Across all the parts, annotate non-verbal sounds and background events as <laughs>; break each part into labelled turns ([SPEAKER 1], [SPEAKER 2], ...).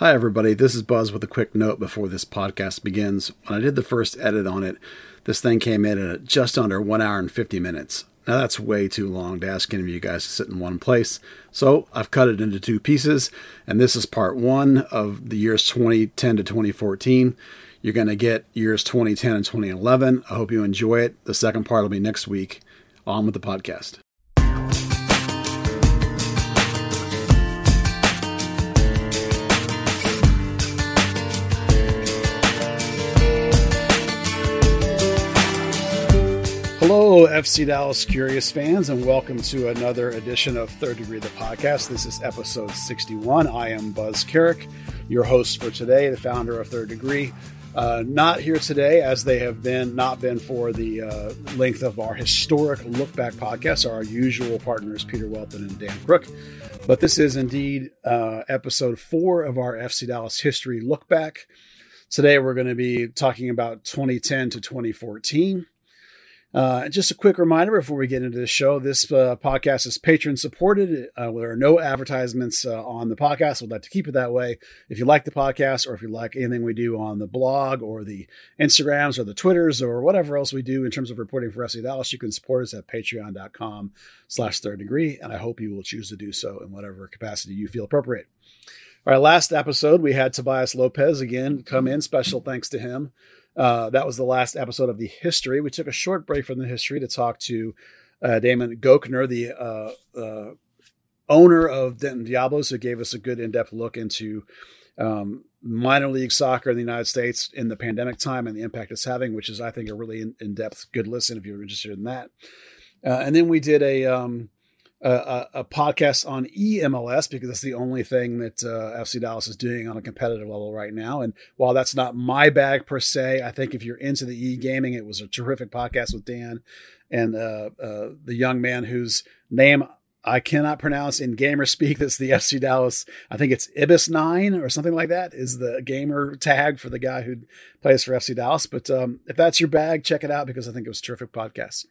[SPEAKER 1] Hi, everybody. This is Buzz with a quick note before this podcast begins. When I did the first edit on it, this thing came in at just under one hour and 50 minutes. Now, that's way too long to ask any of you guys to sit in one place. So, I've cut it into two pieces, and this is part one of the years 2010 to 2014. You're going to get years 2010 and 2011. I hope you enjoy it. The second part will be next week. On with the podcast. Hello, FC Dallas Curious fans, and welcome to another edition of Third Degree the podcast. This is episode 61. I am Buzz Carrick, your host for today, the founder of Third Degree. Uh, not here today, as they have been not been for the uh, length of our historic look back podcast. Our usual partners, Peter Welton and Dan Crook. But this is indeed uh, episode four of our FC Dallas history look back. Today, we're going to be talking about 2010 to 2014. Uh, just a quick reminder before we get into the show this uh, podcast is patron supported. Uh, there are no advertisements uh, on the podcast. We'd like to keep it that way. If you like the podcast or if you like anything we do on the blog or the Instagrams or the Twitters or whatever else we do in terms of reporting for FC Dallas, you can support us at patreon.com slash third degree. And I hope you will choose to do so in whatever capacity you feel appropriate. All right, last episode, we had Tobias Lopez again come in. Special thanks to him. Uh, that was the last episode of the history. We took a short break from the history to talk to uh, Damon Gochner, the uh, uh, owner of Denton Diablos, who gave us a good in depth look into um, minor league soccer in the United States in the pandemic time and the impact it's having, which is, I think, a really in depth, good listen if you're interested in that. Uh, and then we did a. Um, a, a, podcast on EMLS because that's the only thing that uh, FC Dallas is doing on a competitive level right now. And while that's not my bag per se, I think if you're into the e gaming, it was a terrific podcast with Dan and uh, uh, the young man whose name I cannot pronounce in gamer speak. That's the FC Dallas. I think it's Ibis Nine or something like that is the gamer tag for the guy who plays for FC Dallas. But um, if that's your bag, check it out because I think it was a terrific podcast.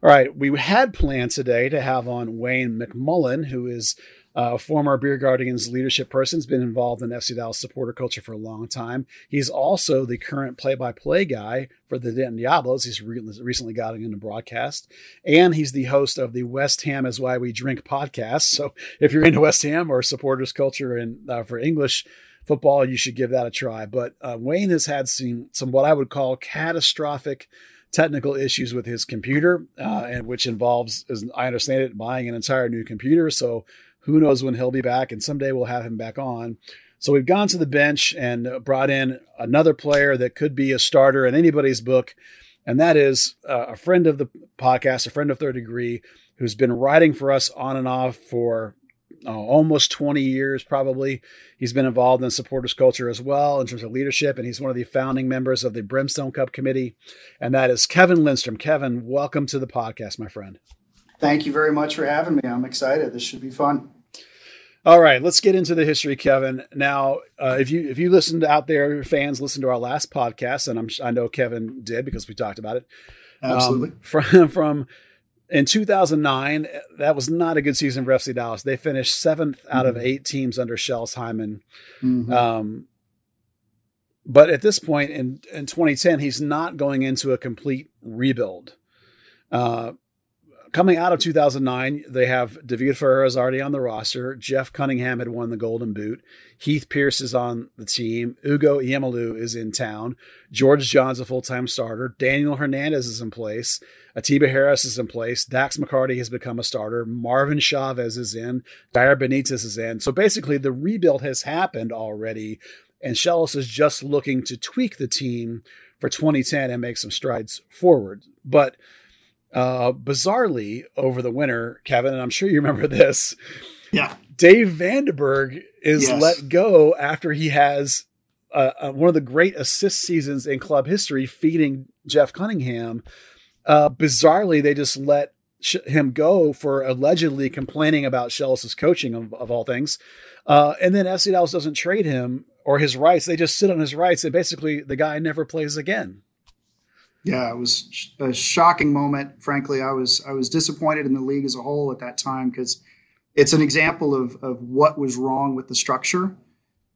[SPEAKER 1] All right, we had planned today to have on Wayne McMullen, who is a former Beer Guardians leadership person, has been involved in FC Dallas supporter culture for a long time. He's also the current play-by-play guy for the Denton Diablos. He's re- recently gotten into broadcast, and he's the host of the West Ham is Why We Drink podcast. So if you're into West Ham or supporters culture and uh, for English football, you should give that a try. But uh, Wayne has had some, some what I would call catastrophic technical issues with his computer, uh, and which involves, as I understand it, buying an entire new computer. So who knows when he'll be back? And someday we'll have him back on. So we've gone to the bench and brought in another player that could be a starter in anybody's book, and that is uh, a friend of the podcast, a friend of Third Degree, who's been writing for us on and off for uh, almost 20 years, probably. He's been involved in supporters culture as well in terms of leadership, and he's one of the founding members of the Brimstone Cup Committee. And that is Kevin Lindstrom. Kevin, welcome to the podcast, my friend.
[SPEAKER 2] Thank you very much for having me. I'm excited. This should be fun.
[SPEAKER 1] All right, let's get into the history, Kevin. Now, uh, if you if you listened out there, fans, listened to our last podcast, and I'm I know Kevin did because we talked about it.
[SPEAKER 2] Absolutely. Um, <laughs>
[SPEAKER 1] from from in 2009, that was not a good season for FC Dallas. They finished seventh out mm-hmm. of eight teams under Schellas Hyndman. Mm-hmm. Um, but at this point in, in 2010, he's not going into a complete rebuild. Uh, coming out of 2009, they have David Ferreira is already on the roster. Jeff Cunningham had won the Golden Boot. Heath Pierce is on the team. Ugo Ihemelu is in town. George John's a full time starter. Daniel Hernandez is in place. Atiba Harris is in place. Dax McCarty has become a starter. Marvin Chavez is in. Jair Benitez is in. So basically, the rebuild has happened already, and Schellas is just looking to tweak the team for 2010 and make some strides forward. But uh, bizarrely, over the winter, Kevin, and I'm sure you remember <laughs> this.
[SPEAKER 2] Yeah.
[SPEAKER 1] Dave van den Bergh is yes. let go after he has uh, uh, one of the great assist seasons in club history, feeding Jeff Cunningham. Uh, bizarrely, they just let sh- him go for allegedly complaining about Schell's coaching of, of, all things. Uh, and then FC Dallas doesn't trade him or his rights. They just sit on his rights, and basically the guy never plays again.
[SPEAKER 2] Yeah, it was a shocking moment. Frankly, I was I was disappointed in the league as a whole at that time because it's an example of of what was wrong with the structure.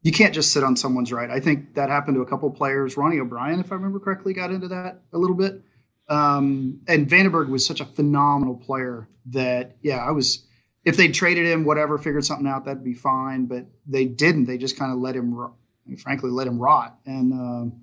[SPEAKER 2] You can't just sit on someone's right. I think that happened to a couple players. Ronnie O'Brien, if I remember correctly, got into that a little bit. Um, and van den Bergh was such a phenomenal player that yeah, I was. If they traded him, whatever, figured something out, that'd be fine. But they didn't. They just kind of let him, frankly, let him rot. And um,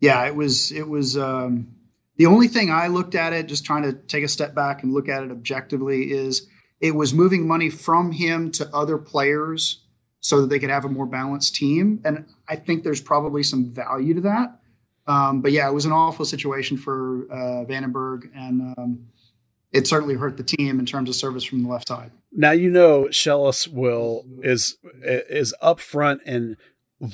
[SPEAKER 2] yeah, it was it was um, the only thing I looked at it, just trying to take a step back and look at it objectively, is it was moving money from him to other players so that they could have a more balanced team. And I think there's probably some value to that. Um, but yeah, it was an awful situation for uh, van den Bergh, and um, it certainly hurt the team in terms of service from the left side.
[SPEAKER 1] Now you know Schellas will is is upfront and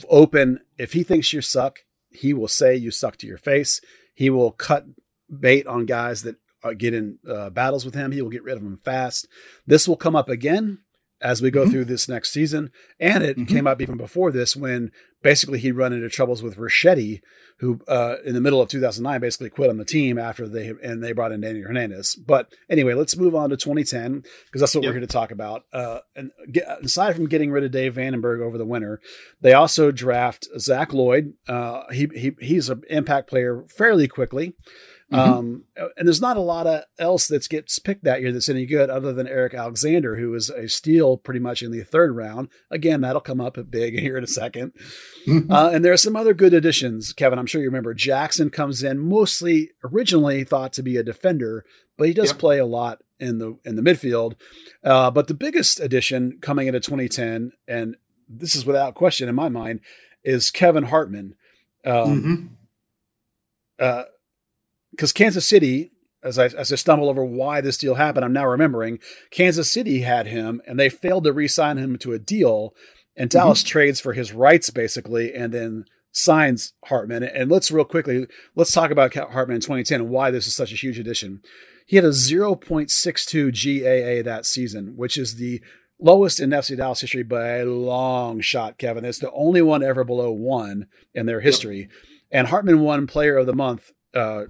[SPEAKER 1] open. If he thinks you suck, he will say you suck to your face. He will cut bait on guys that get in uh, battles with him. He will get rid of them fast. This will come up again as we go mm-hmm. through this next season. And it mm-hmm. came up even before this when basically he'd run into troubles with Ricchetti, who uh, in the middle of 2009 basically quit on the team after they and they brought in Danny Hernandez. But anyway, let's move on to 2010 because that's what yep. we're here to talk about. Uh, and get, aside from getting rid of Dave van den Bergh over the winter, they also draft Zach Lloyd. Uh, he, he he's an impact player fairly quickly. Mm-hmm. Um, and there's not a lot of else that gets picked that year that's any good other than Eric Alexander, who was a steal pretty much in the third round. Again, that'll come up big <laughs> here in a 2nd mm-hmm. uh, and there are some other good additions, Kevin. I'm sure you remember Jackson comes in mostly originally thought to be a defender, but he does yep. play a lot in the in the midfield. Uh, but the biggest addition coming into 2010, and this is without question in my mind, is Kevin Hartman. Um, mm-hmm. uh, because Kansas City, as I, as I stumble over why this deal happened, I'm now remembering Kansas City had him and they failed to re-sign him to a deal, and mm-hmm. Dallas trades for his rights basically, and then signs Hartman. And let's real quickly let's talk about Hartman in 2010 and why this is such a huge addition. He had a 0.62 GAA that season, which is the lowest in FC Dallas history by a long shot, Kevin. It's the only one ever below one in their history. Yep. And Hartman won Player of the Month uh,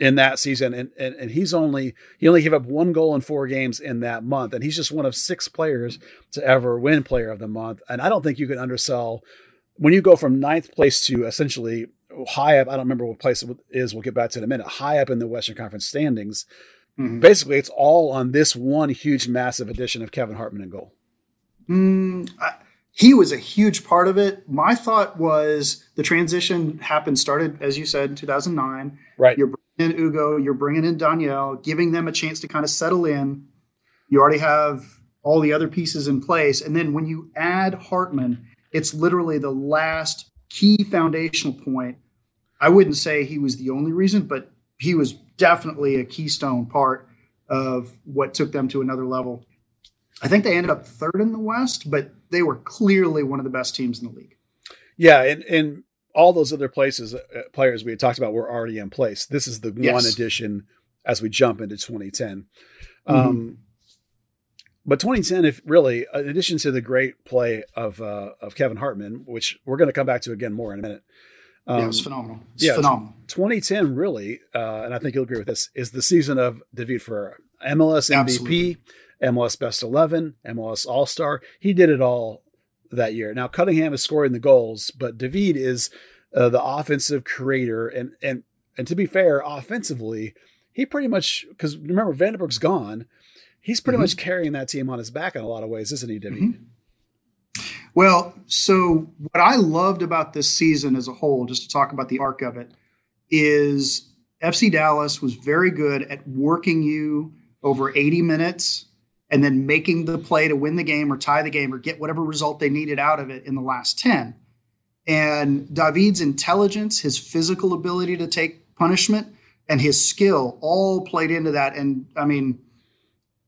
[SPEAKER 1] in that season and, and and he's only he only gave up one goal in four games in that month and he's just one of six players to ever win player of the month and i don't think you can undersell when you go from ninth place to essentially high up i don't remember what place it is we'll get back to it in a minute high up in the western conference standings mm-hmm. basically it's all on this one huge massive addition of kevin hartman in goal.
[SPEAKER 2] Mm, I, he was a huge part of it. My thought was the transition happened started as you said in 2009
[SPEAKER 1] right.
[SPEAKER 2] You're in Ugo, you're bringing in Danielle, giving them a chance to kind of settle in. You already have all the other pieces in place. And then when you add Hartman, it's literally the last key foundational point. I wouldn't say he was the only reason, but he was definitely a keystone part of what took them to another level. I think they ended up third in the West, but they were clearly one of the best teams in the league.
[SPEAKER 1] Yeah, and and all those other places uh, players we had talked about were already in place. This is the yes. one addition as we jump into 2010. Mm-hmm. Um, but 2010, if really, in addition to the great play of uh, of Kevin Hartman, which we're going to come back to again more in a minute.
[SPEAKER 2] Um, yeah, it was phenomenal. It's yeah, phenomenal.
[SPEAKER 1] 2010 really, uh, and I think you'll agree with this, is the season of David Ferreira, MLS MVP, Absolutely. MLS Best 11, MLS All Star. He did it all that year. Now Cunningham is scoring the goals, but David is uh, the offensive creator, and and and to be fair, offensively, he pretty much because remember van den Bergh's gone, he's pretty mm-hmm. much carrying that team on his back in a lot of ways, isn't he, David? Mm-hmm.
[SPEAKER 2] Well, so what I loved about this season as a whole, just to talk about the arc of it, is FC Dallas was very good at working you over 80 minutes and then making the play to win the game or tie the game or get whatever result they needed out of it in the last 10. And David's intelligence, his physical ability to take punishment, and his skill all played into that. And I mean,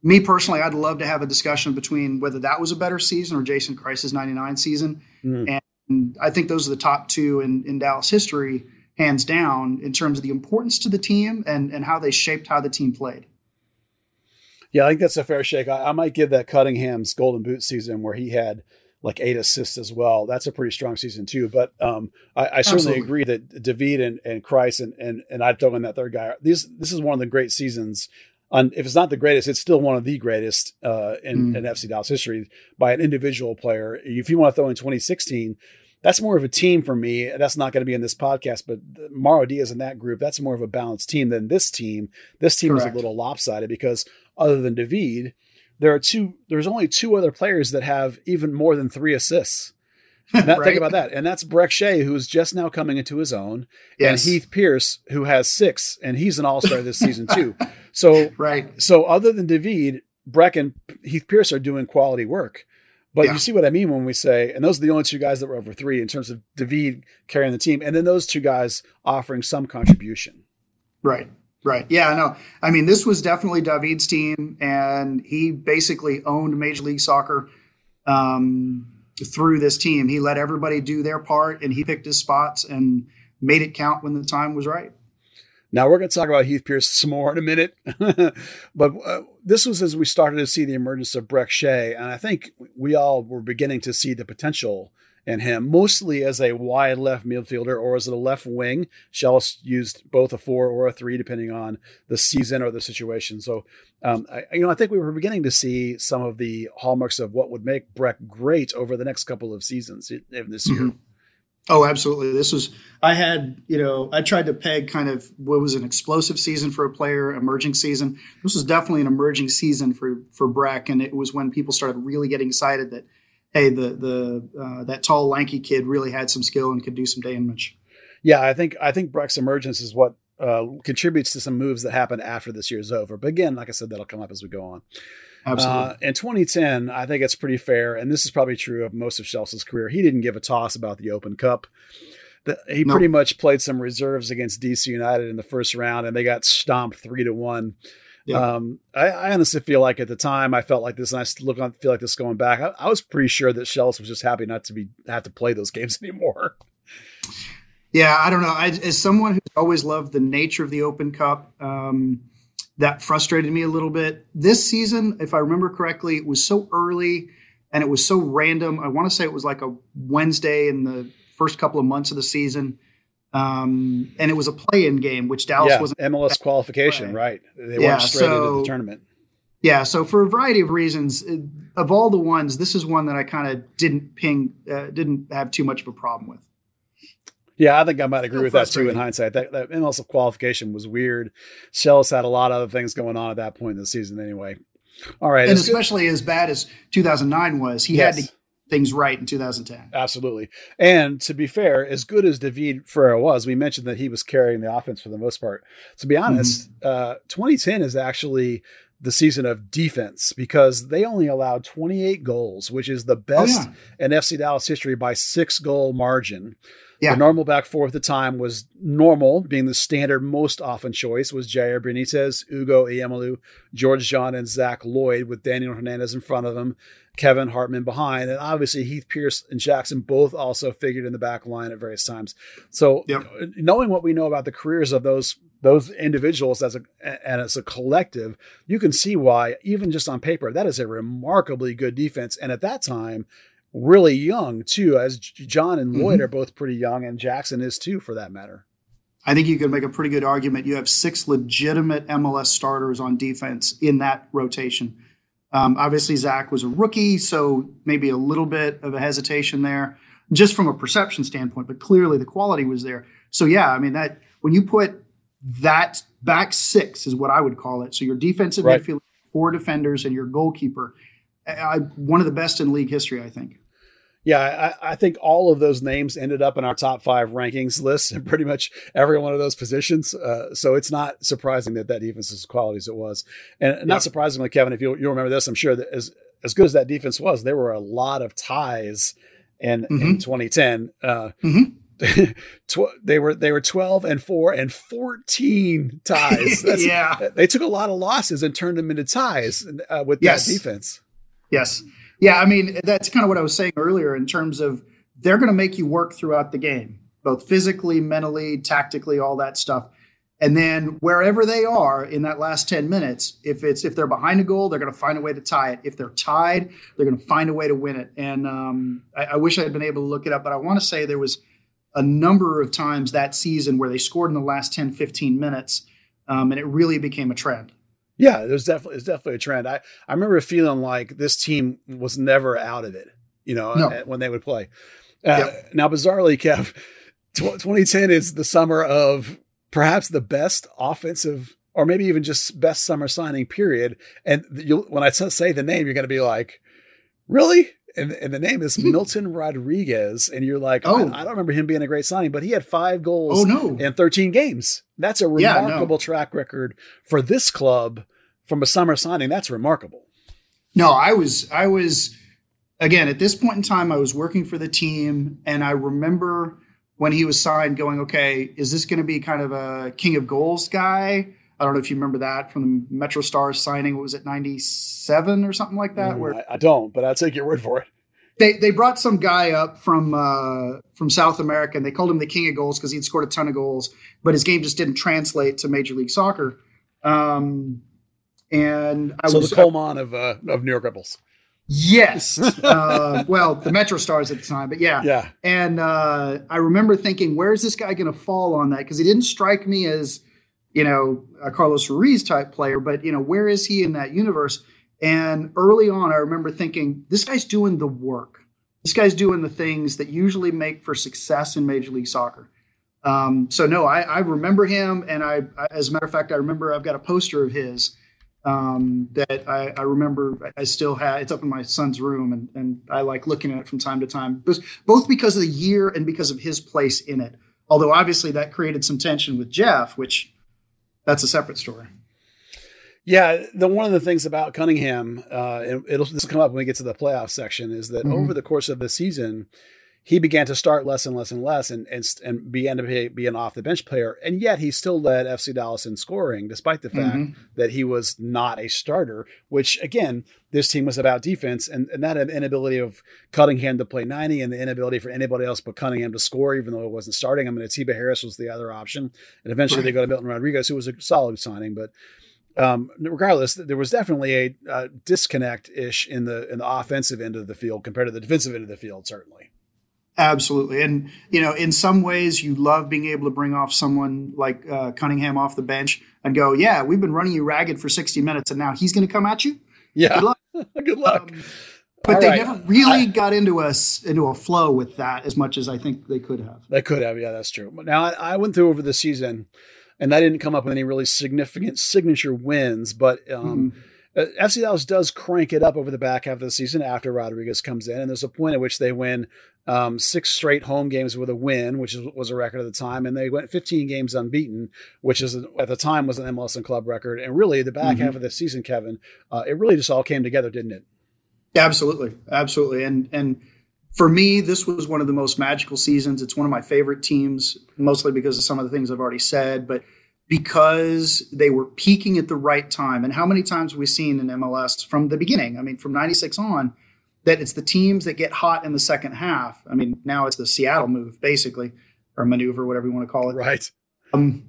[SPEAKER 2] me personally, I'd love to have a discussion between whether that was a better season or Jason Kreis's 99 season. Mm. And I think those are the top two in, in Dallas history, hands down, in terms of the importance to the team and, and how they shaped how the team played.
[SPEAKER 1] Yeah, I think that's a fair shake. I, I might give that Cunningham's Golden Boot season where he had like eight assists as well. That's a pretty strong season too. But um, I, I, certainly agree that David and, and Kreis and, and, and I'd throw in that third guy. These, this is one of the great seasons on, if it's not the greatest, it's still one of the greatest uh, in, mm. in FC Dallas history by an individual player. If you want to throw in 2016, that's more of a team for me. That's not going to be in this podcast, but Mauro Diaz in that group, that's more of a balanced team than this team. This team Correct. is a little lopsided because other than David, there are two. There's only two other players that have even more than three assists. <laughs> That, right? Think about that, and that's Brek Shea, who's just now coming into his own, yes. and Heath Pierce, who has six, and he's an All Star this season too. <laughs> So
[SPEAKER 2] right.
[SPEAKER 1] So other than David, Brek and Heath Pierce are doing quality work. But yeah. you see what I mean when we say, and those are the only two guys that were over three in terms of David carrying the team, and then those two guys offering some contribution.
[SPEAKER 2] Right. Right. Yeah, no. I mean, this was definitely David's team, and he basically owned Major League Soccer um, through this team. He let everybody do their part, and he picked his spots and made it count when the time was right.
[SPEAKER 1] Now we're going to talk about Heath Pierce some more in a minute, <laughs> but uh, this was as we started to see the emergence of Brek Shea, and I think we all were beginning to see the potential in him, mostly as a wide left midfielder or as a left wing. Schellas used both a four or a three, depending on the season or the situation. So, um, I, you know, I think we were beginning to see some of the hallmarks of what would make Brek great over the next couple of seasons in this year. Mm-hmm.
[SPEAKER 2] Oh, absolutely. This was, I had, you know, I tried to peg kind of what was an explosive season for a player, emerging season. This was definitely an emerging season for, for Brek. And it was when people started really getting excited that, hey, the, the, uh, that tall, lanky kid really had some skill and could do some damage.
[SPEAKER 1] Yeah. I think, I think Brek's emergence is what uh, contributes to some moves that happen after this year's over. But again, like I said, that'll come up as we go on.
[SPEAKER 2] Absolutely.
[SPEAKER 1] Uh, in 2010, I think it's pretty fair, and this is probably true of most of Schellas's career. He didn't give a toss about the Open Cup. The, he nope. pretty much played some reserves against DC United in the first round, and they got stomped three to one. Yep. Um, I, I, honestly feel like at the time I felt like this, and I look on feel like this going back. I, I was pretty sure that Schellas was just happy not to be have to play those games <laughs> anymore.
[SPEAKER 2] Yeah, I don't know. I, as someone who's always loved the nature of the Open Cup, um, that frustrated me a little bit. This season, if I remember correctly, it was so early and it was so random. I want to say it was like a Wednesday in the first couple of months of the season. Um, and it was a play-in game, which Dallas
[SPEAKER 1] yeah,
[SPEAKER 2] wasn't
[SPEAKER 1] MLS qualification, right? They yeah, went straight so, into the tournament.
[SPEAKER 2] Yeah, so for a variety of reasons, of all the ones, this is one that I kind of didn't ping, uh, didn't have too much of a problem with.
[SPEAKER 1] Yeah, I think I might agree with that too in hindsight. That, that MLS qualification was weird. Schellas had a lot of other things going on at that point in the season anyway. All right.
[SPEAKER 2] And especially good. as bad as 2009 was, he yes. had to things right in 2010.
[SPEAKER 1] Absolutely. And to be fair, as good as David Ferreira was, we mentioned that he was carrying the offense for the most part. To be honest, mm-hmm. uh, 2010 is actually the season of defense because they only allowed 28 goals, which is the best oh, yeah. in FC Dallas history by six goal margin. Yeah. The normal back four at the time was normal, being the standard most often choice was Jair Benitez, Ugo Ihemelu, George John, and Zach Lloyd with Daniel Hernandez in front of them, Kevin Hartman behind. And obviously Heath Pierce and Jackson both also figured in the back line at various times. So yep. knowing what we know about the careers of those those individuals as a and as a collective, you can see why, even just on paper, that is a remarkably good defense. And at that time, really young too, as John and Lloyd mm-hmm. are both pretty young, and Jackson is too, for that matter.
[SPEAKER 2] I think you could make a pretty good argument. You have six legitimate MLS starters on defense in that rotation. Um, obviously, Zach was a rookie, so maybe a little bit of a hesitation there, just from a perception standpoint. But clearly, the quality was there. So yeah, I mean that when you put that back six is what I would call it. So your defensive right. midfield, four defenders, and your goalkeeper. I, one of the best in league history, I think.
[SPEAKER 1] Yeah, I, I, think all of those names ended up in our top five rankings list in pretty much every one of those positions. Uh, so it's not surprising that that defense is as quality as it was. And yeah. not surprisingly, Kevin, if you you remember this, I'm sure that as as good as that defense was, there were a lot of ties in, mm-hmm. in 2010. Uh, mm-hmm. <laughs> they were they were 12 and 4 and 14 ties. <laughs>
[SPEAKER 2] yeah.
[SPEAKER 1] They took a lot of losses and turned them into ties uh, with yes. that defense.
[SPEAKER 2] Yes. Yeah, I mean that's kind of what I was saying earlier in terms of they're going to make you work throughout the game, both physically, mentally, tactically, all that stuff. And then wherever they are in that last 10 minutes, if it's if they're behind a goal, they're going to find a way to tie it. If they're tied, they're going to find a way to win it. And um, I, I, wish I had been able to look it up, but I want to say there was a number of times that season where they scored in the last 10, 15 minutes, um, and it really became a trend.
[SPEAKER 1] Yeah, there's definitely it's definitely a trend. I, I remember feeling like this team was never out of it, you know, no. when they would play. Uh, yep. Now, bizarrely, Kev, 2010 is the summer of perhaps the best offensive or maybe even just best summer signing period. And when I say the name, you're going to be like, really? And, and the name is hmm. Milton Rodriguez. And you're like, oh, I, I, don't remember him being a great signing, but he had five goals oh, no. in 13 games. That's a remarkable yeah, no. track record for this club from a summer signing. That's remarkable.
[SPEAKER 2] No, I was, I was, again, at this point in time, I was working for the team and I remember when he was signed, going, okay, is this going to be kind of a king of goals guy? I don't know if you remember that from the Metro Stars signing. What was it, ninety seven or something like that?
[SPEAKER 1] Mm, where I, I, don't, but I'll take your word for it.
[SPEAKER 2] They they brought some guy up from uh, from South America, and they called him the king of goals because he'd scored a ton of goals, but his game just didn't translate to Major League Soccer. Um, and
[SPEAKER 1] I so was the Coleman of uh, of New York Red Bulls.
[SPEAKER 2] Yes. <laughs> uh, well, the Metro Stars at the time, but yeah.
[SPEAKER 1] Yeah.
[SPEAKER 2] And uh, I remember thinking, where's this guy going to fall on that? Because he didn't strike me as, you know, a Carlos Ruiz type player, but, you know, where is he in that universe? And early on, I remember thinking, this guy's doing the work. This guy's doing the things that usually make for success in Major League Soccer. Um, so no, I, I remember him, and I, as a matter of fact, I remember I've got a poster of his um, that I, I, remember I still have. It's up in my son's room, and, and I like looking at it from time to time, both because of the year and because of his place in it. Although obviously that created some tension with Jeff, which that's a separate story.
[SPEAKER 1] Yeah, the one of the things about Cunningham, uh, it'll this will come up when we get to the playoff section, is that mm-hmm. over the course of the season, he began to start less and less and less and and, and began to be, be an off the bench player. And yet he still led FC Dallas in scoring, despite the fact mm-hmm. that he was not a starter, which again, this team was about defense and, and that inability of Cunningham to play 90 and the inability for anybody else but Cunningham to score, even though it wasn't starting. I mean, Atiba Harris was the other option. And eventually right. they go to Milton Rodriguez, who was a solid signing, but um, regardless, there was definitely a, a disconnect ish in the in the offensive end of the field compared to the defensive end of the field, certainly.
[SPEAKER 2] Absolutely. And, you know, in some ways, you love being able to bring off someone like uh, Cunningham off the bench and go, yeah, we've been running you ragged for 60 minutes and now he's going to come at you.
[SPEAKER 1] Yeah. Good luck. <laughs> Good luck. Um,
[SPEAKER 2] but All they right. never really I, got into us into a flow with that as much as I think they could have.
[SPEAKER 1] They could have, yeah, that's true. Now I, I went through over the season, and I didn't come up with any really significant signature wins, but um, mm-hmm uh, FC Dallas does crank it up over the back half of the season after Rodriguez comes in, and there's a point at which they win um, six straight home games with a win, which was a record at the time, and they went 15 games unbeaten, which is at the time was an MLS and club record. And really, the back mm-hmm. half of the season, Kevin, uh, it really just all came together, didn't it?
[SPEAKER 2] Absolutely, absolutely, and and for me, this was one of the most magical seasons. It's one of my favorite teams, mostly because of some of the things I've already said, but because they were peaking at the right time. And how many times we've we seen in MLS from the beginning? I mean, from 96 on, that it's the teams that get hot in the second half. I mean, now it's the Seattle move, basically, or maneuver, whatever you want to call it.
[SPEAKER 1] Right.
[SPEAKER 2] Um,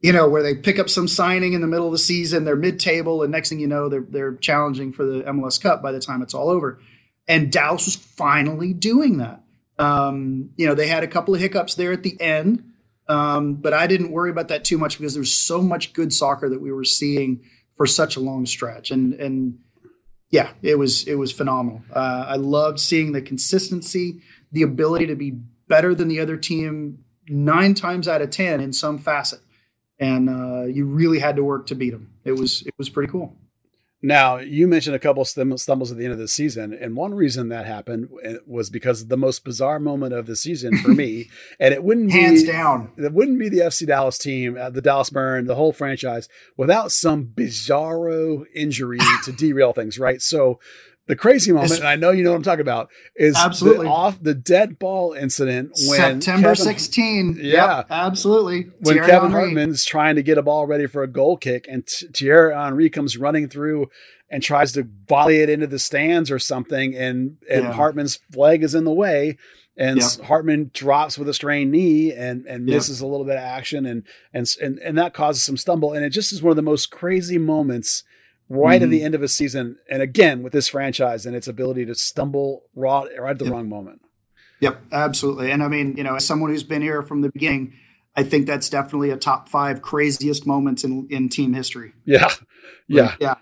[SPEAKER 2] you know, where they pick up some signing in the middle of the season, they're mid table, and next thing you know, they're, they're challenging for the MLS Cup by the time it's all over. And Dallas was finally doing that. Um, you know, they had a couple of hiccups there at the end um, but I didn't worry about that too much because there's so much good soccer that we were seeing for such a long stretch, and and yeah, it was it was phenomenal. Uh, I loved seeing the consistency, the ability to be better than the other team nine times out of ten in some facet, and uh, you really had to work to beat them. It was it was pretty cool.
[SPEAKER 1] Now, you mentioned a couple stumbles at the end of the season, and one reason that happened eh, was because of the most bizarre moment of the season for me, <laughs> and it wouldn't be
[SPEAKER 2] hands
[SPEAKER 1] be,
[SPEAKER 2] down.
[SPEAKER 1] It wouldn't be the FC Dallas team, uh, the Dallas Burn, the whole franchise without some bizarro injury to derail things, right? So the crazy moment, and I know you know what I'm talking about, is absolutely the off the dead ball incident when
[SPEAKER 2] September Kevin, 16.
[SPEAKER 1] Yeah,
[SPEAKER 2] yep, absolutely.
[SPEAKER 1] When Thierry Kevin Henry. Hartman's trying to get a ball ready for a goal kick, and Thierry Henry comes running through and tries to volley it into the stands or something, and and yeah. Hartman's leg is in the way, and yeah. Hartman drops with a strained knee and and misses yeah. a little bit of action and and and and that causes some stumble and it just is one of the most crazy moments right mm-hmm. at the end of a season and again with this franchise and its ability to stumble right, right at the yep. wrong moment.
[SPEAKER 2] Yep, absolutely. And I mean, you know, as someone who's been here from the beginning, I think that's definitely a top five craziest moments in in team history.
[SPEAKER 1] Yeah, yeah,
[SPEAKER 2] yeah.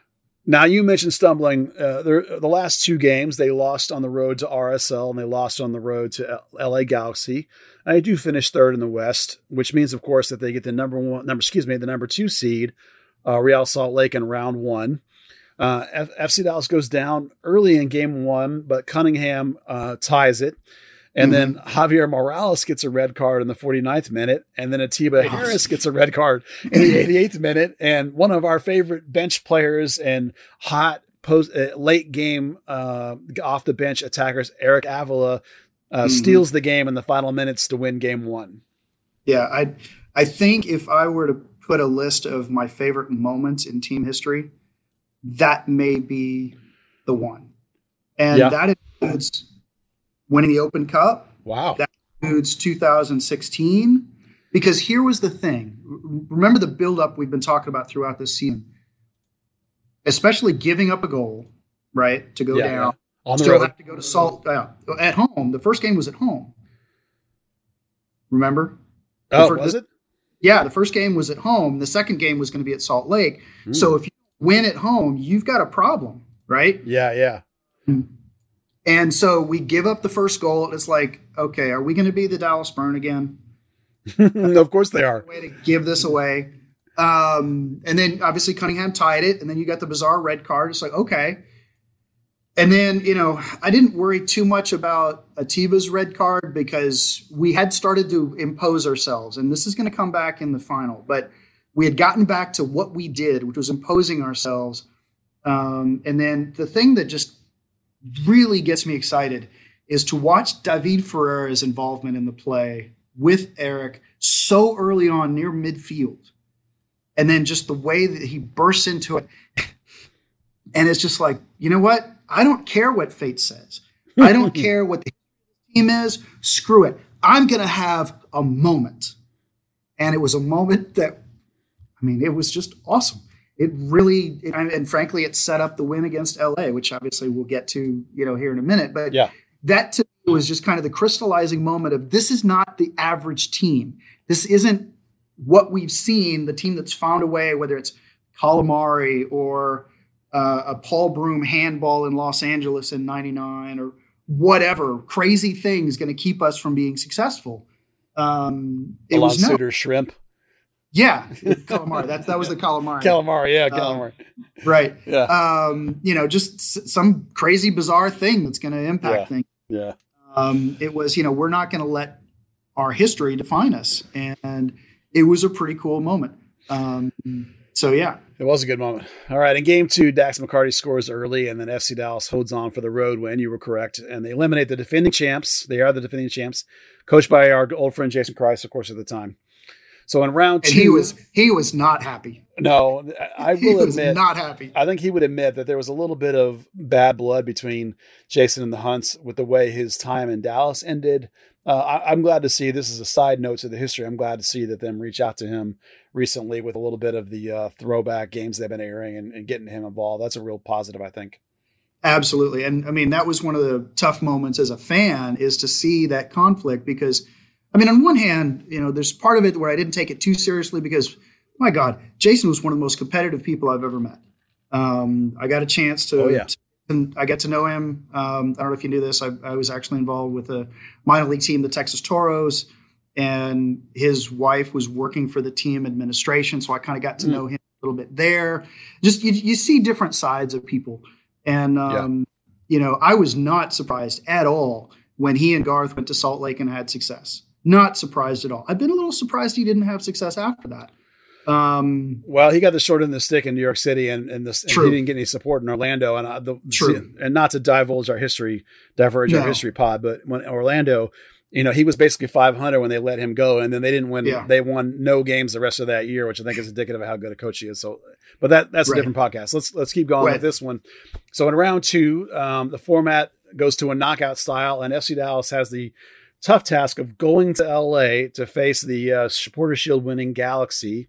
[SPEAKER 1] Now you mentioned stumbling. Uh, the last two games they lost on the road to RSL and they lost on the road to LA Galaxy. I do finish third in the West, which means, of course, that they get the number one number. Excuse me, the number two seed, uh, Real Salt Lake in round one. Uh, F- FC Dallas goes down early in game one, but Cunningham uh, ties it. And mm-hmm. then Javier Morales gets a red card in the 49th minute. And then Atiba Harris gets a red card in the <laughs> 88th minute. And one of our favorite bench players and hot post uh, late game uh, off the bench attackers, Eric Avila, uh, mm-hmm. steals the game in the final minutes to win game one.
[SPEAKER 2] Yeah, I I think if I were to put a list of my favorite moments in team history, that may be the one. And yeah. that includes winning the Open Cup.
[SPEAKER 1] Wow.
[SPEAKER 2] That includes 2016. Because here was the thing. Remember the buildup we've been talking about throughout this season, especially giving up a goal, right, to go yeah, down. Yeah. Still road. have to go to Salt uh, at home. The first game was at home. Remember?
[SPEAKER 1] Oh, first, was it?
[SPEAKER 2] Yeah, the first game was at home. The second game was going to be at Salt Lake. Mm. So if you win at home, you've got a problem, right?
[SPEAKER 1] Yeah, yeah.
[SPEAKER 2] And so we give up the first goal. It's like, okay, are we going to be the Dallas Burn again? <laughs>
[SPEAKER 1] of course they are.
[SPEAKER 2] Way to give this away. Um, and then obviously Cunningham tied it, and then you got the bizarre red card. It's like, okay. And then, you know, I didn't worry too much about Atiba's red card because we had started to impose ourselves, and this is going to come back in the final. But we had gotten back to what we did, which was imposing ourselves. Um, and then the thing that just really gets me excited is to watch David Ferreira's involvement in the play with Eric so early on near midfield. And then just the way that he bursts into it. <laughs> and it's just like, you know what? I don't care what fate says. I don't <laughs> care what the team is. Screw it. I'm going to have a moment. And it was a moment that, I mean, it was just awesome it really it, and frankly it set up the win against LA, which obviously we'll get to you know here in a minute. But
[SPEAKER 1] yeah,
[SPEAKER 2] that to me was just kind of the crystallizing moment of this is not the average team. This isn't what we've seen. The team that's found a way, whether it's Calamari or uh, a Paul Broom handball in Los Angeles in '99 or whatever crazy thing is going to keep us from being successful. Um,
[SPEAKER 1] it was no, shrimp.
[SPEAKER 2] Yeah, <laughs> calamari. That's that was the calamari.
[SPEAKER 1] Calamari, yeah, um, calamari.
[SPEAKER 2] right.
[SPEAKER 1] Yeah.
[SPEAKER 2] Um, you know, just s- some crazy, bizarre thing that's going to impact
[SPEAKER 1] yeah.
[SPEAKER 2] things.
[SPEAKER 1] Yeah.
[SPEAKER 2] Um, it was, you know, we're not going to let our history define us, and it was a pretty cool moment. Um, so yeah,
[SPEAKER 1] it was a good moment. All right, in game two, Dax McCarty scores early, and then FC Dallas holds on for the road win. You were correct, and they eliminate the defending champs. They are the defending champs, coached by our old friend Jason Kreis, of course, at the time. So in round
[SPEAKER 2] and
[SPEAKER 1] two,
[SPEAKER 2] he was he was not happy.
[SPEAKER 1] No, I <laughs> will admit,
[SPEAKER 2] not happy.
[SPEAKER 1] I think he would admit that there was a little bit of bad blood between Jason and the Hunts with the way his time in Dallas ended. Uh, I, am glad to see this is a side note to the history. I'm glad to see that them reach out to him recently with a little bit of the uh, throwback games they've been airing and, and getting him involved. That's a real positive, I think.
[SPEAKER 2] Absolutely, and I mean that was one of the tough moments as a fan is to see that conflict because I mean, on one hand, you know, there's part of it where I didn't take it too seriously because, my God, Jason was one of the most competitive people I've ever met. Um, I got a chance to,
[SPEAKER 1] oh, yeah.
[SPEAKER 2] to I got to know him. Um, I don't know if you knew this. I, I, was actually involved with a minor league team, the Texas Toros, and his wife was working for the team administration. So I kind of got to mm. know him a little bit there. Just you, you see different sides of people, and um, yeah. you know, I was not surprised at all when he and Garth went to Salt Lake and had success. Not surprised at all. I've been a little surprised he didn't have success after that. Um,
[SPEAKER 1] well, he got the short end of the stick in New York City, and and, this, and he didn't get any support in Orlando. And uh, the,
[SPEAKER 2] true.
[SPEAKER 1] and not to divulge our history, diverge no. our history pod, but when Orlando, you know, he was basically 500 when they let him go, and then they didn't win.
[SPEAKER 2] Yeah.
[SPEAKER 1] They won no games the rest of that year, which I think is indicative of how good a coach he is. So, but that that's right. a different podcast. Let's let's keep going right. with this one. So in round two, um, the format goes to a knockout style, and FC Dallas has the tough task of going to LA to face the uh, Supporter Shield winning Galaxy.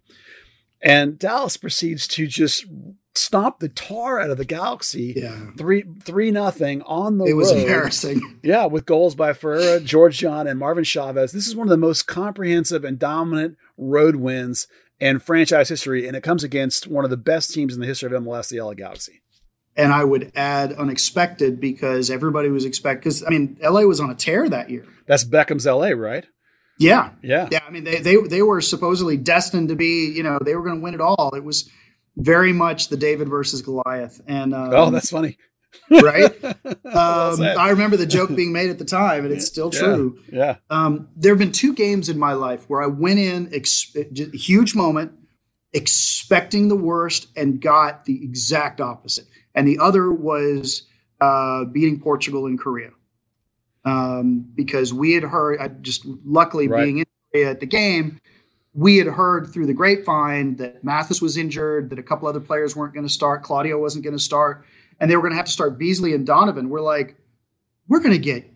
[SPEAKER 1] And Dallas proceeds to just stomp the tar out of the Galaxy.
[SPEAKER 2] Yeah.
[SPEAKER 1] Three three nothing on the
[SPEAKER 2] It was
[SPEAKER 1] road.
[SPEAKER 2] embarrassing. <laughs>
[SPEAKER 1] Yeah, with goals by Ferreira, George John, and Marvin Chavez. This is one of the most comprehensive and dominant road wins in franchise history, and it comes against one of the best teams in the history of MLS, the LA Galaxy.
[SPEAKER 2] And I would add unexpected because everybody was expect because I mean LA was on a tear that year.
[SPEAKER 1] That's Beckham's LA, right?
[SPEAKER 2] Yeah.
[SPEAKER 1] Yeah.
[SPEAKER 2] Yeah. I mean they they they were supposedly destined to be, you know, they were going to win it all. It was very much the David versus Goliath. And um,
[SPEAKER 1] Oh, that's funny.
[SPEAKER 2] right. <laughs> Um. I remember the joke being made at the time, and it's still true.
[SPEAKER 1] yeah.
[SPEAKER 2] Um, there have been two games in my life where I went in, ex- huge moment, expecting the worst, and got the exact opposite. And the other was uh, beating Portugal in Korea. Um, because we had heard, I just luckily
[SPEAKER 1] Right.
[SPEAKER 2] being in Korea at the game, we had heard through the grapevine that Mathis was injured, that a couple other players weren't going to start, Claudio wasn't going to start, and they were going to have to start Beasley and Donovan. We're like, we're going to get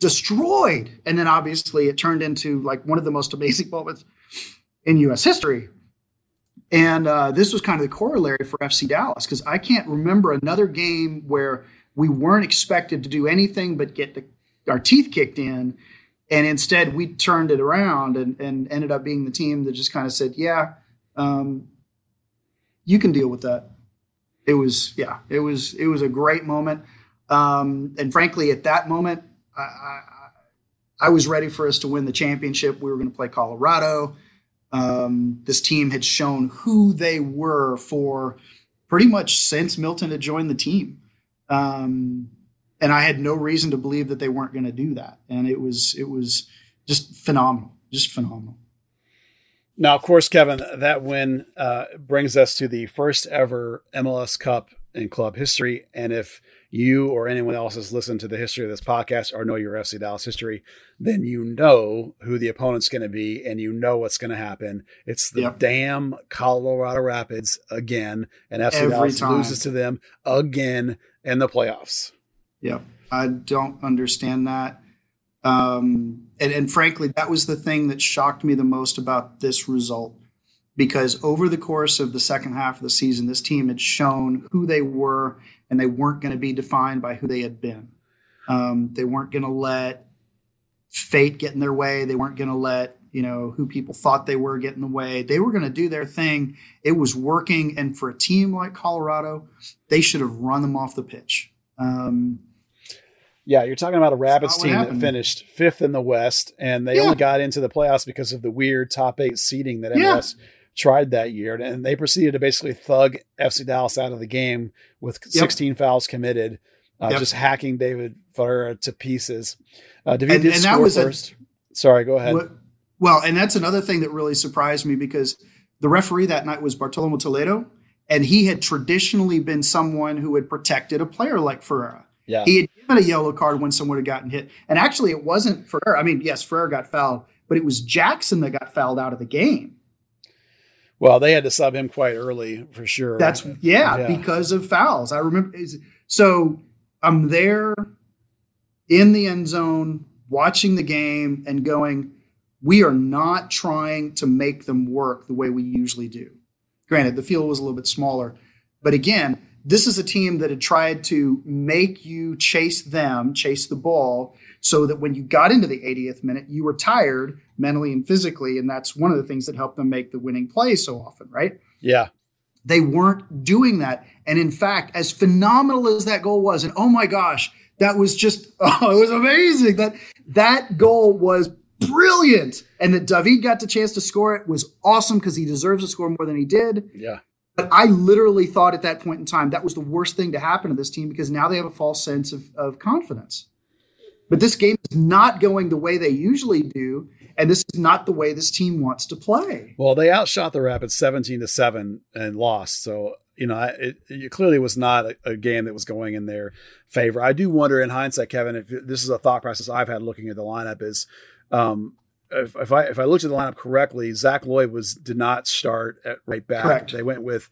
[SPEAKER 2] destroyed. And then obviously it turned into like one of the most amazing <laughs> moments in U.S. history. And uh, this was kind of the corollary for FC Dallas because I can't remember another game where we weren't expected to do anything but get the, our teeth kicked in. And instead, we turned it around and, and ended up being the team that just kind of said, yeah, um, you can deal with that. It was, yeah, it was, it was a great moment. Um, and frankly, at that moment, I, I, I was ready for us to win the championship. We were going to play Colorado. Um, this team had shown who they were for pretty much since Milton had joined the team. Um, and I had no reason to believe that they weren't going to do that. And it was, it was just phenomenal, just phenomenal.
[SPEAKER 1] Now, of course, Kevin, that win uh, brings us to the first ever MLS Cup in club history. And if you or anyone else has listened to the history of this podcast or know your FC Dallas history, then you know who the opponent's going to be and you know what's going to happen. It's the
[SPEAKER 2] Yep.
[SPEAKER 1] damn Colorado Rapids again, and FC
[SPEAKER 2] Every
[SPEAKER 1] Dallas
[SPEAKER 2] time.
[SPEAKER 1] loses to them again in the playoffs.
[SPEAKER 2] Yep. I don't understand that. Um, and, and frankly, that was the thing that shocked me the most about this result. Because over the course of the second half of the season, this team had shown who they were, and they weren't going to be defined by who they had been. Um, they weren't going to let fate get in their way. They weren't going to let you know who people thought they were get in the way. They were going to do their thing. It was working, and for a team like Colorado, they should have run them off the pitch. Um,
[SPEAKER 1] Yeah, you're talking about a Rapids
[SPEAKER 2] what
[SPEAKER 1] team that finished fifth in the West, and they
[SPEAKER 2] Yeah.
[SPEAKER 1] only got into the playoffs because of the weird top eight seeding that
[SPEAKER 2] Yeah.
[SPEAKER 1] Tried that year. And they proceeded to basically thug FC Dallas out of the game with 16 fouls committed, uh,
[SPEAKER 2] Yep.
[SPEAKER 1] just hacking David Ferreira to pieces. Uh, David
[SPEAKER 2] And-
[SPEAKER 1] did
[SPEAKER 2] and that
[SPEAKER 1] score
[SPEAKER 2] was a-
[SPEAKER 1] first. Sorry, go ahead.
[SPEAKER 2] What- well, and that's another thing that really surprised me because the referee that night was Baldomero Toledo, and he had traditionally been someone who had protected a player like Ferreira.
[SPEAKER 1] yeah.
[SPEAKER 2] He had given a yellow card when someone had gotten hit. And actually, it wasn't Ferrer. I mean, yes, Ferrer got fouled, but it was Jackson that got fouled out of the game.
[SPEAKER 1] Well, they had to sub him quite early for sure.
[SPEAKER 2] That's yeah,
[SPEAKER 1] Yeah.
[SPEAKER 2] because of fouls. I remember. So I'm there in the end zone watching the game and going, we are not trying to make them work the way we usually do. Granted, the field was a little bit smaller, but again, this is a team that had tried to make you chase them, chase the ball, so that when you got into the 80th minute, you were tired mentally and physically, and that's one of the things that helped them make the winning play so often, right?
[SPEAKER 1] yeah.
[SPEAKER 2] They weren't doing that. And in fact, as phenomenal as that goal was, and oh my gosh, that was just <laughs> oh, it was amazing. That that goal was brilliant. And that David got the chance to score it was awesome because he deserves to score more than he did.
[SPEAKER 1] Yeah.
[SPEAKER 2] But I literally thought at that point in time that was the worst thing to happen to this team because now they have a false sense of, of confidence. But this game is not going the way they usually do, and this is not the way this team wants to play.
[SPEAKER 1] Well, they outshot the Rapids 17 to 7 and lost. So, you know, I- it, it clearly was not a, a game that was going in their favor. I do wonder in hindsight, Kevin, if this is a thought process I've had looking at the lineup is um, if, if I if I looked at the lineup correctly, Zach Lloyd was did not start at right back.
[SPEAKER 2] Correct.
[SPEAKER 1] They went with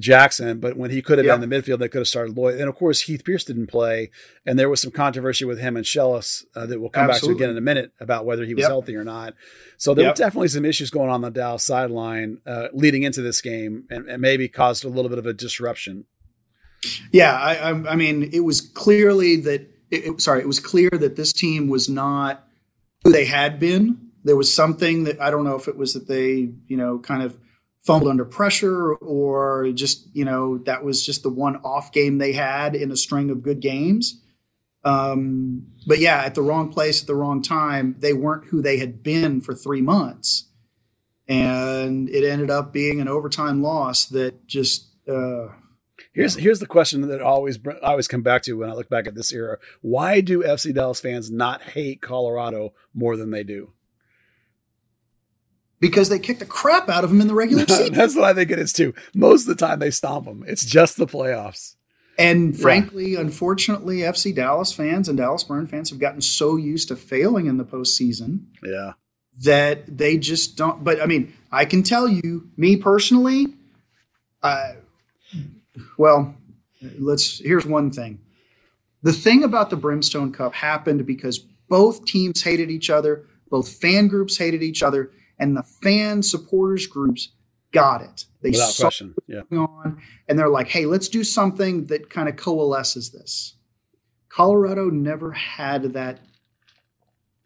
[SPEAKER 1] Jackson, but when he could have
[SPEAKER 2] Yep.
[SPEAKER 1] been in the midfield, they could have started Lloyd. And of course, Heath Pierce didn't play, and there was some controversy with him and Schellas uh, that we'll come back to again in a minute about whether he was
[SPEAKER 2] Yep.
[SPEAKER 1] healthy or not. So there
[SPEAKER 2] Yep.
[SPEAKER 1] were definitely some issues going on on the Dallas sideline uh, leading into this game, and, and maybe caused a little bit of a disruption.
[SPEAKER 2] Yeah, I, I, I mean, it was clearly that. It, it- sorry, it was clear that this team was not who they had been. There was something that I don't know if it was that they, you know, kind of fumbled under pressure or just, you know, that was just the one off game they had in a string of good games. Um, but yeah, at the wrong place at the wrong time, they weren't who they had been for three months, and it ended up being an overtime loss that just. Uh,
[SPEAKER 1] Here's here's the question that always I always come back to when I look back at this era: Why do FC Dallas fans not hate Colorado more than they do?
[SPEAKER 2] Because they kicked the crap out of them in the regular <laughs> season.
[SPEAKER 1] That's what I think it is too. Most of the time they stomp them. It's just the playoffs.
[SPEAKER 2] And
[SPEAKER 1] Yeah.
[SPEAKER 2] frankly, unfortunately, FC Dallas fans and Dallas Burn fans have gotten so used to failing in the postseason
[SPEAKER 1] Yeah.
[SPEAKER 2] that they just don't. But I mean, I can tell you, me personally, uh, well, let's. Here's one thing: the thing about the Brimstone Cup happened because both teams hated each other, both fan groups hated each other, and the fan supporters groups got it. They
[SPEAKER 1] Without
[SPEAKER 2] saw
[SPEAKER 1] question. Yeah.
[SPEAKER 2] going on and they're like hey let's do something that kind of coalesces this colorado never had that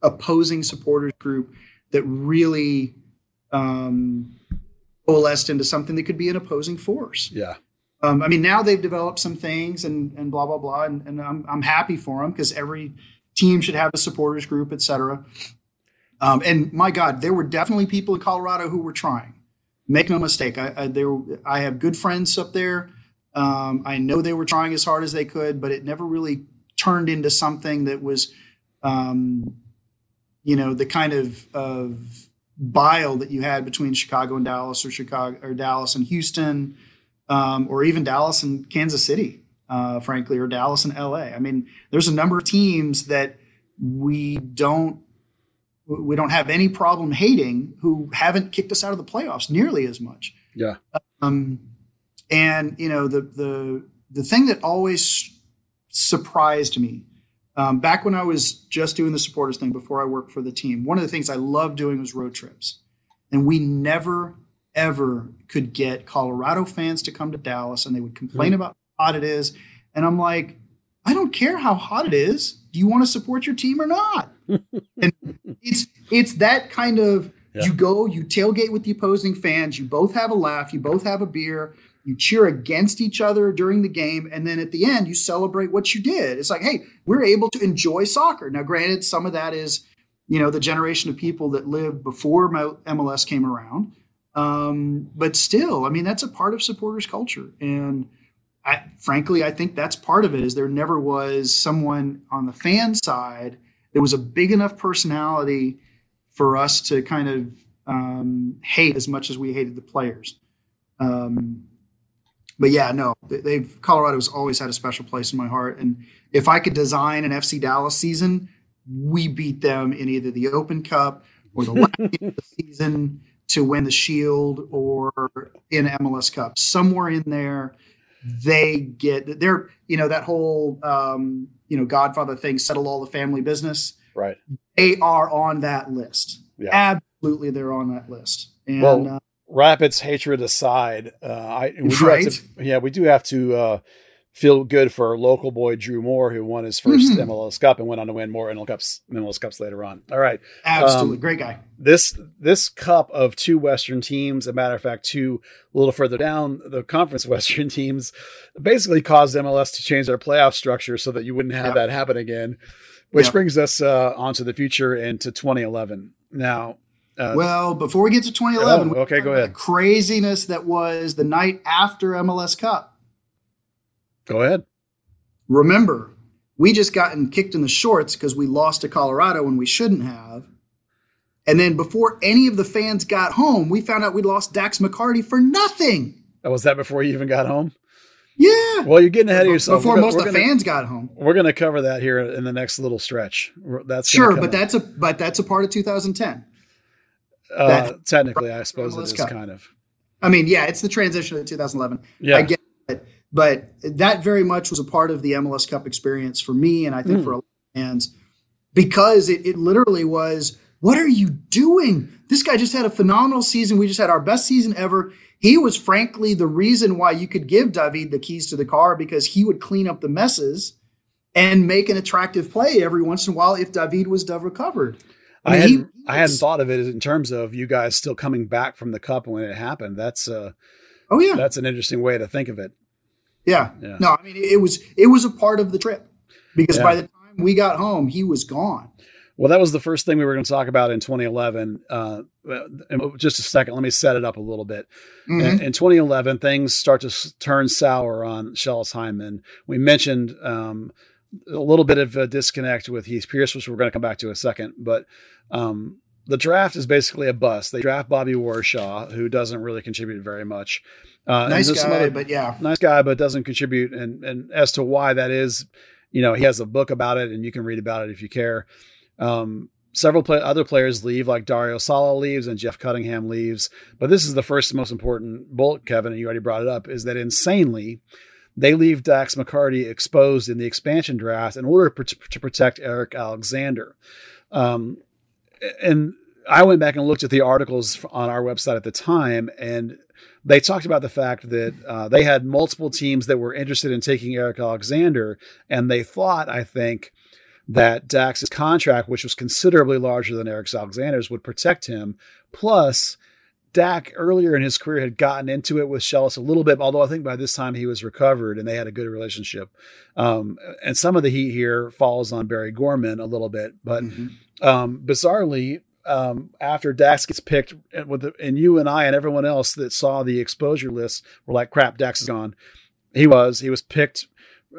[SPEAKER 2] opposing supporters group that really um, coalesced into something that could be an opposing force
[SPEAKER 1] Yeah.
[SPEAKER 2] um, i mean now they've developed some things and, and blah blah blah and, and I'm, I'm happy for them because every team should have a supporters group etc um, and my god there were definitely people in colorado who were trying. Make no mistake i i, there, I have good friends up there. Um, i know they were trying as hard as they could but it never really turned into something that was um, you know the kind of of bile that you had between chicago and dallas or chicago or dallas and houston um, or even dallas and kansas city uh, frankly or dallas and la i mean there's a number of teams that we don't we don't have any problem hating who haven't kicked us out of the playoffs nearly as much.
[SPEAKER 1] Yeah.
[SPEAKER 2] Um, and you know the the the thing that always surprised me um, back when I was just doing the supporters thing before I worked for the team. One of the things I loved doing was road trips, and we never ever could get Colorado fans to come to Dallas, and they would complain
[SPEAKER 1] Hmm.
[SPEAKER 2] about how hot it is, and I'm like, I don't care how hot it is. Do you want to support your team or not? <laughs> and it's it's that kind of
[SPEAKER 1] Yeah.
[SPEAKER 2] you go, you tailgate with the opposing fans, you both have a laugh, you both have a beer, you cheer against each other during the game, and then at the end you celebrate what you did. It's like, hey, we're able to enjoy soccer. Now, granted, some of that is, you know, the generation of people that lived before MLS came around. Um, but still, I mean, that's a part of supporters culture. And I, frankly, I think that's part of it is there never was someone on the fan side that was a big enough personality for us to kind of um, hate as much as we hated the players. Um, but yeah, no, they- they've Colorado's always had a special place in my heart. And if I could design an FC Dallas season, we beat them in either the Open Cup or the <laughs> last game of the season to win the Shield or in MLS Cup. Somewhere in there, they get that, they're you know that whole um, you know Godfather thing, settle all the family business.
[SPEAKER 1] Right.
[SPEAKER 2] They are on that list.
[SPEAKER 1] Yeah.
[SPEAKER 2] Absolutely, they're on that list. And
[SPEAKER 1] Well,
[SPEAKER 2] uh,
[SPEAKER 1] Rapids hatred aside, uh, I we have
[SPEAKER 2] Right.
[SPEAKER 1] to, yeah, we do have to uh, feel good for our local boy Drew Moor, who won his 1st
[SPEAKER 2] Mhm.
[SPEAKER 1] MLS Cup and went on to win more MLS Cups, MLS Cups later on. All right,
[SPEAKER 2] absolutely
[SPEAKER 1] um,
[SPEAKER 2] great guy.
[SPEAKER 1] this this cup of two Western teams, a matter of fact, two a little further down the conference <laughs> Western teams, basically caused MLS to change their playoff structure so that you wouldn't have
[SPEAKER 2] Yep.
[SPEAKER 1] that happen again. Which
[SPEAKER 2] Yep.
[SPEAKER 1] brings us uh, onto the future into 2011. Now, uh,
[SPEAKER 2] Well, before we get to 2011,
[SPEAKER 1] Oh, okay, go
[SPEAKER 2] the
[SPEAKER 1] ahead.
[SPEAKER 2] craziness that was the night after MLS Cup.
[SPEAKER 1] Go ahead.
[SPEAKER 2] Remember, we just gotten kicked in the shorts because we lost to Colorado when we shouldn't have. And then before any of the fans got home, we found out we lost Dax McCarty for nothing.
[SPEAKER 1] Oh, was that before you even got home?
[SPEAKER 2] Yeah.
[SPEAKER 1] Well, you're getting ahead of yourself.
[SPEAKER 2] Before
[SPEAKER 1] gonna-
[SPEAKER 2] most of the
[SPEAKER 1] gonna-
[SPEAKER 2] fans got home.
[SPEAKER 1] We're going to cover that here in the next little stretch. That's
[SPEAKER 2] Sure, but
[SPEAKER 1] up.
[SPEAKER 2] that's a but that's a part of 2010.
[SPEAKER 1] uh, technically, I suppose it is
[SPEAKER 2] Cup.
[SPEAKER 1] kind of.
[SPEAKER 2] I mean, yeah, it's the transition to 2011. Yeah. I get. But that very much was a part of the MLS Cup experience for me, and I think mm. for a lot of fans, because it, it literally was, what are you doing? This guy just had a phenomenal season. We just had our best season ever. He was frankly the reason why you could give David the keys to the car because he would clean up the messes and make an attractive play every once in a while if David was dove recovered.
[SPEAKER 1] I, mean, I hadn't, he, I hadn't thought of it in terms of you guys still coming back from the cup when it happened. That's uh, oh yeah, that's an interesting way to think of it.
[SPEAKER 2] Yeah. yeah. No, I mean it was it was a part of the trip because yeah. by the time we got home, he was gone.
[SPEAKER 1] Well, that was the first thing we were going to talk about in 2011. Uh, just a second, let me set it up a little bit. Mm-hmm. In, in, 2011, things start to turn sour on Schellas Hyndman. We mentioned um, a little bit of a disconnect with Heath Pearce, which we're going to come back to in a second. But um, the draft is basically a bust. They draft Bobby Warshaw, who doesn't really contribute very much.
[SPEAKER 2] Uh, nice guy, other, but yeah,
[SPEAKER 1] nice guy, but doesn't contribute. And and as to why that is, you know, he has a book about it, and you can read about it if you care. Um, several play- other players leave, like Dario Sala leaves and Jeff Cunningham leaves. But this is the first most important bullet, Kevin, and you already brought it up, is that insanely, they leave Dax McCarty exposed in the expansion draft in order to protect Eric Alexander. Um, and I went back and looked at the articles on our website at the time, and they talked about the fact that uh, they had multiple teams that were interested in taking Eric Alexander, and they thought, I think, that Dax's contract, which was considerably larger than Eric Alexander's, would protect him. Plus, Dak earlier in his career had gotten into it with Schellas a little bit, although I think by this time he was recovered and they had a good relationship. Um, and some of the heat here falls on Barry Gorman a little bit, but mm-hmm. um, bizarrely, um, after Dax gets picked, with the, and you and I and everyone else that saw the exposure list were like, "Crap, Dax is gone." He was. He was picked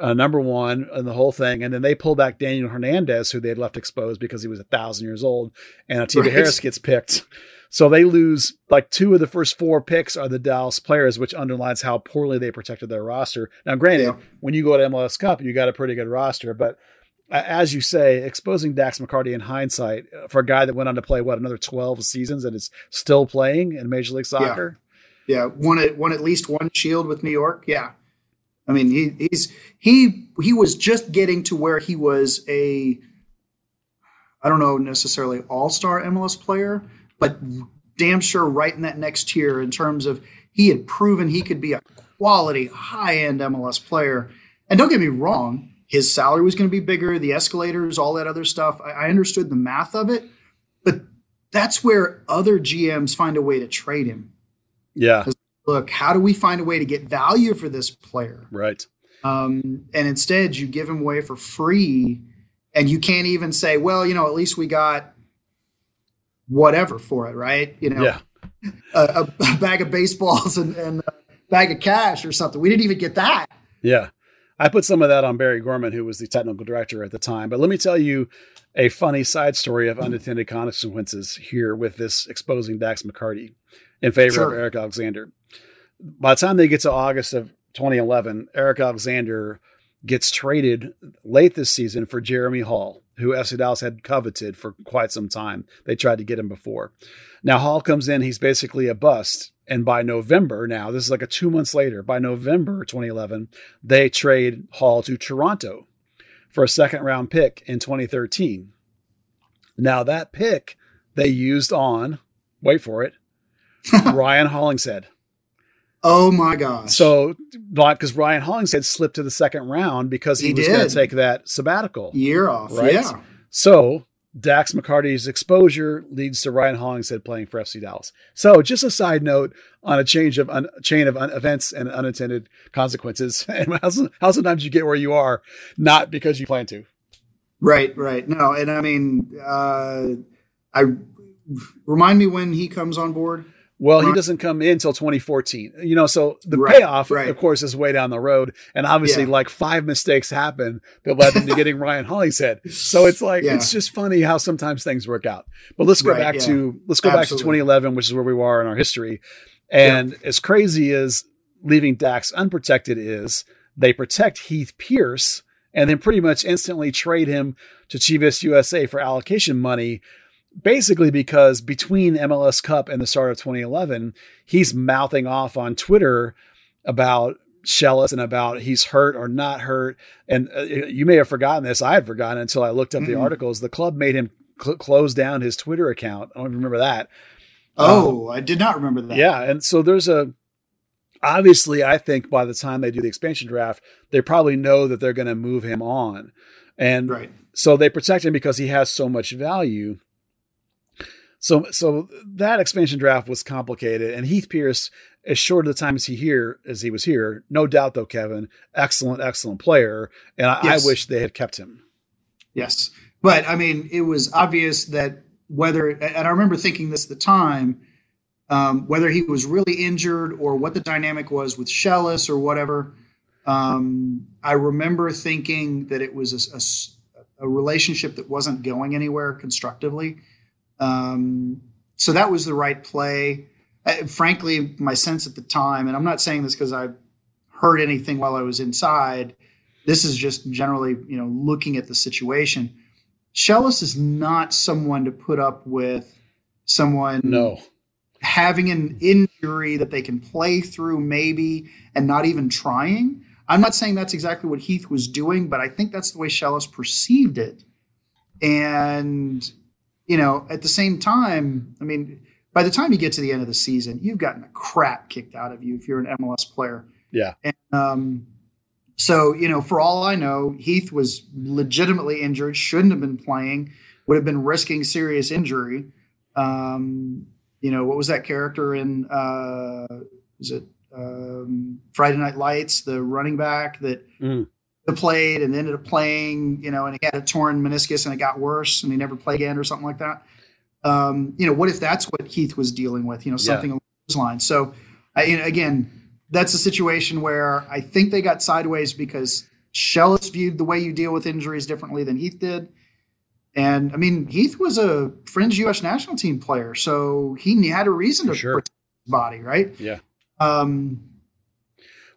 [SPEAKER 1] uh, number one in the whole thing. And then they pull back Daniel Hernandez, who they had left exposed because he was a thousand years old, and Atiba right. Harris gets picked. So they lose like two of the first four picks are the Dallas players, which underlines how poorly they protected their roster. Now, granted, yeah. when you go to MLS Cup, you got a pretty good roster, but as you say, exposing Dax McCarty in hindsight uh, for a guy that went on to play what another twelve seasons and is still playing in Major League Soccer.
[SPEAKER 2] Yeah, yeah. won it won at least one Shield with New York. Yeah, I mean, he, he's he he was just getting to where he was a I don't know necessarily all star MLS player, but damn sure right in that next tier in terms of he had proven he could be a quality high end MLS player. And don't get me wrong, his salary was going to be bigger, the escalators, all that other stuff. I, I understood the math of it, but that's where other GMs find a way to trade him.
[SPEAKER 1] Yeah
[SPEAKER 2] look, how do we find a way to get value for this player?
[SPEAKER 1] Right.
[SPEAKER 2] Um, and instead, you give him away for free, and you can't even say, well, you know, at least we got whatever for it, right? You know,
[SPEAKER 1] yeah.
[SPEAKER 2] a, a, bag of baseballs and, and a bag of cash or something. We didn't even get that.
[SPEAKER 1] Yeah. I put some of that on Barry Gorman, who was the technical director at the time. But let me tell you a funny side story of unintended consequences here with this exposing Dax McCarty in favor sure. of Eric Alexander by the time they get to August of 2011, Eric Alexander gets traded late this season for Jeremy Hall, who FC Dallas had coveted for quite some time. They tried to get him before. Now Hall comes in, he's basically a bust. And by November, now this is like a two months later, by November 2011, they trade Hall to Toronto for a second round pick in 2013. Now that pick they used on, wait for it, <laughs> Ryan Hollingshead.
[SPEAKER 2] Oh my gosh!
[SPEAKER 1] So, because Ryan Hollingshead slipped to the second round because he, he was going to take that sabbatical
[SPEAKER 2] year off, right? Yeah.
[SPEAKER 1] So Dax McCarty's exposure leads to Ryan Hollingshead playing for FC Dallas. So, just a side note on a change of un, chain of un, events and unintended consequences, <laughs> and how, how sometimes you get where you are not because you plan to.
[SPEAKER 2] Right, right. No, and I mean, uh, I remind me when he comes on board.
[SPEAKER 1] Well, he doesn't come in until 2014. You know, so the right, payoff, right. of course, is way down the road. And obviously, yeah. like five mistakes happen that led them to <laughs> getting Ryan Hollingshead. So it's like yeah. it's just funny how sometimes things work out. But let's go back yeah. to let's go Absolutely. back to 2011, which is where we are in our history. And as crazy as leaving Dax unprotected is, they protect Heath Pearce and then pretty much instantly trade him to Chivas USA for allocation money basically because between MLS Cup and the start of 2011, he's mouthing off on Twitter about Schellas and about he's hurt or not hurt. And uh, you may have forgotten this. I had forgotten until I looked up mm-hmm. the articles. The club made him cl- close down his Twitter account. I don't remember that.
[SPEAKER 2] Oh, um, I did not remember that.
[SPEAKER 1] Yeah, and so there's a obviously I think by the time they do the expansion draft, they probably know that they're going to move him on. And right. so they protect him because he has so much value. So so that expansion draft was complicated and Heath Pearce, as short of the time as he here as he was here, no doubt though, Kevin, excellent, excellent player. And I, yes. I wish they had kept him.
[SPEAKER 2] Yes. But I mean, it was obvious that whether, and I remember thinking this at the time, um, whether he was really injured or what the dynamic was with Schellas or whatever. Um, I remember thinking that it was a, a, a, relationship that wasn't going anywhere constructively. Um, so that was the right play. Uh, frankly, my sense at the time, and I'm not saying this because I heard anything while I was inside. This is just generally, you know, looking at the situation. Schellas is not someone to put up with someone
[SPEAKER 1] no
[SPEAKER 2] having an injury that they can play through maybe and not even trying. I'm not saying that's exactly what Heath was doing, but I think that's the way Schellas perceived it. And you know, at the same time, I mean, by the time you get to the end of the season, you've gotten the crap kicked out of you if you're an MLS player.
[SPEAKER 1] Yeah.
[SPEAKER 2] And, um, so, you know, for all I know, Heath was legitimately injured, shouldn't have been playing, would have been risking serious injury. Um, you know, what was that character in, uh, was it um, Friday Night Lights, the running back that mm. Played and ended up playing, you know, and he had a torn meniscus and it got worse and he never played again or something like that. Um, you know, what if that's what Heath was dealing with, you know, something yeah. along those lines. So, I, again, that's a situation where I think they got sideways because Schellas viewed the way you deal with injuries differently than Heath did. And I mean, Heath was a fringe U.S. national team player, so he had a reason to sure. protect his body, right?
[SPEAKER 1] Yeah. Um,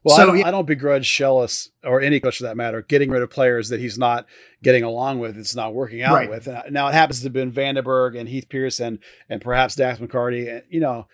[SPEAKER 1] well, so, I, don't. I don't begrudge Schellas or any coach for that matter getting rid of players that he's not getting along with, it's not working out right. with. Now it happens to have been van den Bergh and Heath Pearson and perhaps Dax McCarty. And, you know,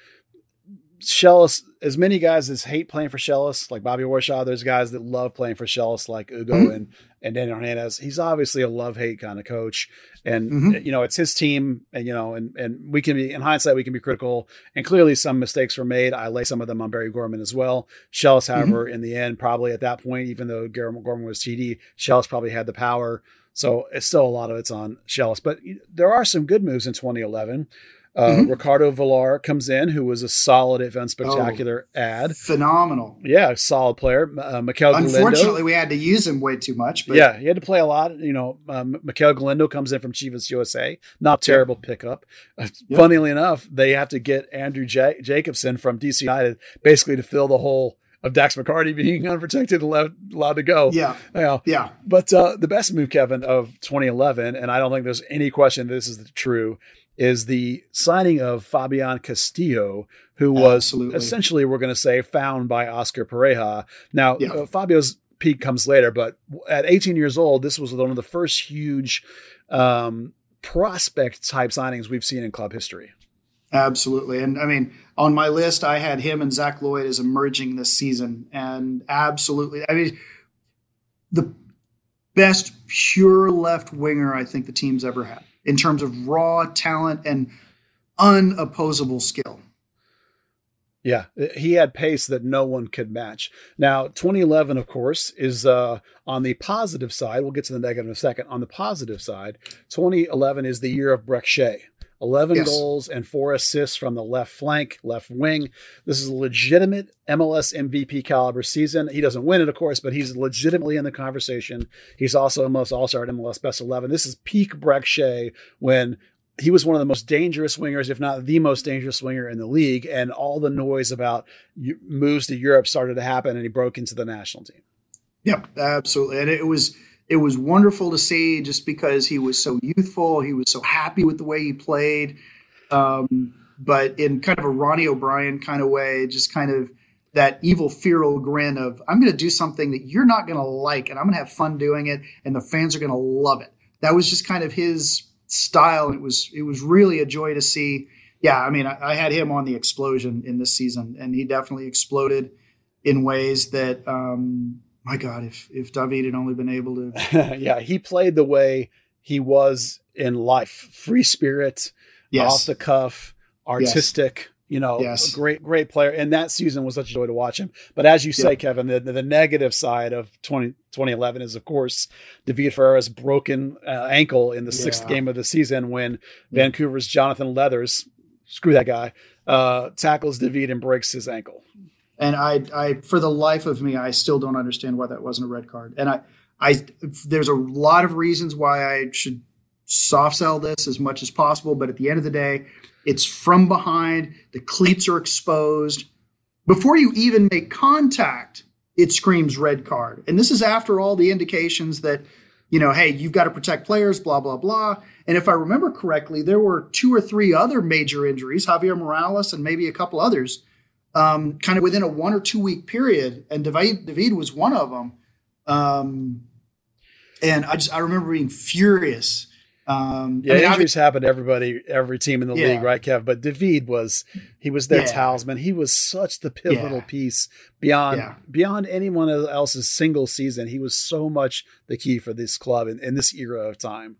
[SPEAKER 1] Schellas, as many guys as hate playing for Schellas, like Bobby Warshaw, there's guys that love playing for Schellas, like Ugo mm-hmm. and and Daniel Hernandez. He's obviously a love hate kind of coach, and mm-hmm. you know it's his team, and you know, and and we can be in hindsight we can be critical, and clearly some mistakes were made. I lay some of them on Barry Gorman as well. Schellas, mm-hmm. however, mm-hmm. in the end, probably at that point, even though Gary Gorman was TD, Schellas probably had the power. So it's still a lot of it's on Schellas, but there are some good moves in 2011. Uh, mm-hmm. Ricardo Villar comes in, who was a solid event spectacular oh, ad.
[SPEAKER 2] Phenomenal.
[SPEAKER 1] Yeah, solid player. Uh, Maykel
[SPEAKER 2] Unfortunately,
[SPEAKER 1] Galindo.
[SPEAKER 2] we had to use him way too much. But.
[SPEAKER 1] Yeah, he had to play a lot. You know, um, Maykel Galindo comes in from Chivas USA. Not terrible pickup. Uh, yep. Funnily enough, they have to get Andrew J- Jacobson from DC United basically to fill the hole of Dax McCarty <laughs> being unprotected allowed, allowed to go.
[SPEAKER 2] Yeah.
[SPEAKER 1] Know,
[SPEAKER 2] yeah.
[SPEAKER 1] But uh, the best move, Kevin, of 2011, and I don't think there's any question this is true, is the signing of Fabian Castillo, who was Absolutely. essentially, we're going to say, found by Oscar Pareja. Now, yeah. uh, Fabio's peak comes later, but at 18 years old, this was one of the first huge um, prospect type signings we've seen in club history.
[SPEAKER 2] Absolutely. And I mean, on my list, I had him and Zach Loyd as emerging this season. And absolutely, I mean, the best pure left winger I think the team's ever had in terms of raw talent and unopposable skill.
[SPEAKER 1] Yeah, he had pace that no one could match. Now, 2011, of course, is uh, on the positive side. We'll get to the negative in a second. On the positive side, 2011 is the year of Brek Shea. 11 yes. goals and four assists from the left flank, left wing. This is a legitimate MLS MVP caliber season. He doesn't win it, of course, but he's legitimately in the conversation. He's also MLS All Star at MLS Best 11. This is peak Brek Shea when he was one of the most dangerous wingers, if not the most dangerous winger in the league. And all the noise about moves to Europe started to happen, and he broke into the national team.
[SPEAKER 2] Yep, absolutely. And it was it was wonderful to see just because he was so youthful. He was so happy with the way he played. Um, but in kind of a Ronnie O'Brien kind of way, just kind of that evil feral grin of, I'm going to do something that you're not going to like, and I'm going to have fun doing it, and the fans are going to love it. That was just kind of his style. It was it was really a joy to see. Yeah, I mean, I, I had him on the explosion in this season, and he definitely exploded in ways that, um, my God, if if David had only been able to, <laughs>
[SPEAKER 1] yeah, he played the way he was in life, free spirit, yes. off the cuff, artistic. Yes. You know, yes. great, great player. And that season was such a joy to watch him. But as you say, yep. Kevin, the, the negative side of 20, 2011 is, of course, David Ferreira's broken uh, ankle in the sixth game of the season when yeah. Vancouver's Jonathan Leathers, screw that guy, uh, tackles David and breaks his ankle.
[SPEAKER 2] And I, I, for the life of me, I still don't understand why that wasn't a red card. And I, I, there's a lot of reasons why I should soft sell this as much as possible. But at the end of the day, it's from behind. The cleats are exposed. Before you even make contact, it screams red card. And this is after all the indications that, you know, hey, you've got to protect players, blah, blah, blah. And if I remember correctly, there were two or three other major injuries, Javier Morales and maybe a couple others, um, kind of within a one or two week period. And David, David was one of them. Um, and I just, I remember being furious
[SPEAKER 1] um, yeah, I mean, injuries happen to everybody, every team in the yeah. league, right, Kev? But David was he was their yeah. talisman. He was such the pivotal yeah. piece beyond beyond anyone else's single season. He was so much the key for this club in, in this era of time.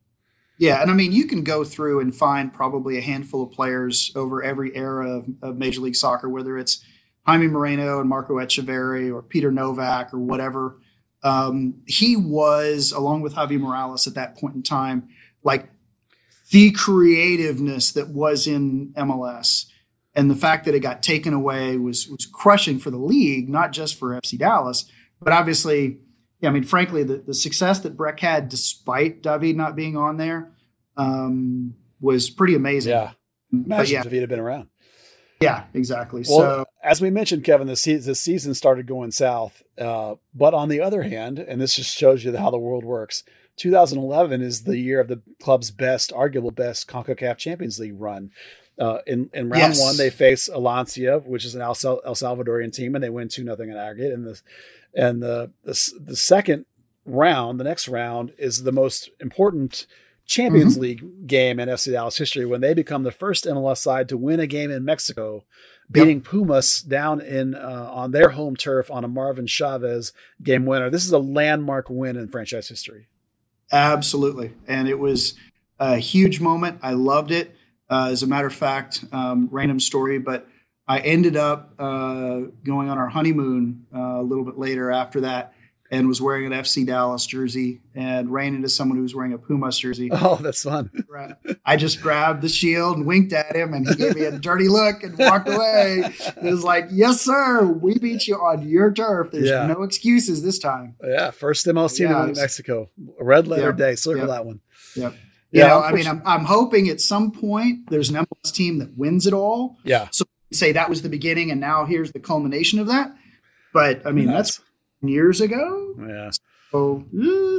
[SPEAKER 2] Yeah, and I mean, you can go through and find probably a handful of players over every era of, of Major League Soccer, whether it's Jaime Moreno and Marco Etcheverry or Peter Nowak or whatever. Um, he was, along with Javi Morales at that point in time, like the creativeness that was in MLS and the fact that it got taken away was was crushing for the league, not just for FC Dallas, but obviously, yeah, I mean, frankly, the, the success that Brek had despite David not being on there um, was pretty amazing.
[SPEAKER 1] Yeah, imagine yeah. if he'd have been around.
[SPEAKER 2] Yeah, exactly.
[SPEAKER 1] Well,
[SPEAKER 2] so,
[SPEAKER 1] as we mentioned, Kevin, the, se- the season started going south. Uh, but on the other hand, and this just shows you how the world works, 2011 is the year of the club's best, arguable best CONCACAF Champions League run. Uh, in in round yes. one, they face Alianza, which is an El, El Salvadorian team, and they win two nothing in aggregate. And the and the, the the second round, the next round, is the most important Champions mm-hmm. League game in FC Dallas history when they become the first MLS side to win a game in Mexico, beating yep. Pumas down in uh, on their home turf on a Marvin Chavez game winner. This is a landmark win in franchise history.
[SPEAKER 2] Absolutely. And it was a huge moment. I loved it. Uh, as a matter of fact, um, random story, but I ended up uh, going on our honeymoon uh, a little bit later after that and was wearing an FC Dallas jersey and ran into someone who was wearing a Pumas jersey. <laughs>
[SPEAKER 1] Oh, that's fun.
[SPEAKER 2] I just grabbed the shield and winked at him and he gave me a dirty look and walked away. It was like, yes, sir, we beat you on your turf. There's yeah. no excuses this time.
[SPEAKER 1] Yeah, first MLS team yeah, in Mexico. Red letter yep, day. Circle yep, that one.
[SPEAKER 2] Yep. You yeah, know, I mean, I'm, I'm hoping at some point there's an MLS team that wins it all.
[SPEAKER 1] Yeah.
[SPEAKER 2] So say that was the beginning and now here's the culmination of that. But I mean, that's years ago.
[SPEAKER 1] Yeah.
[SPEAKER 2] So,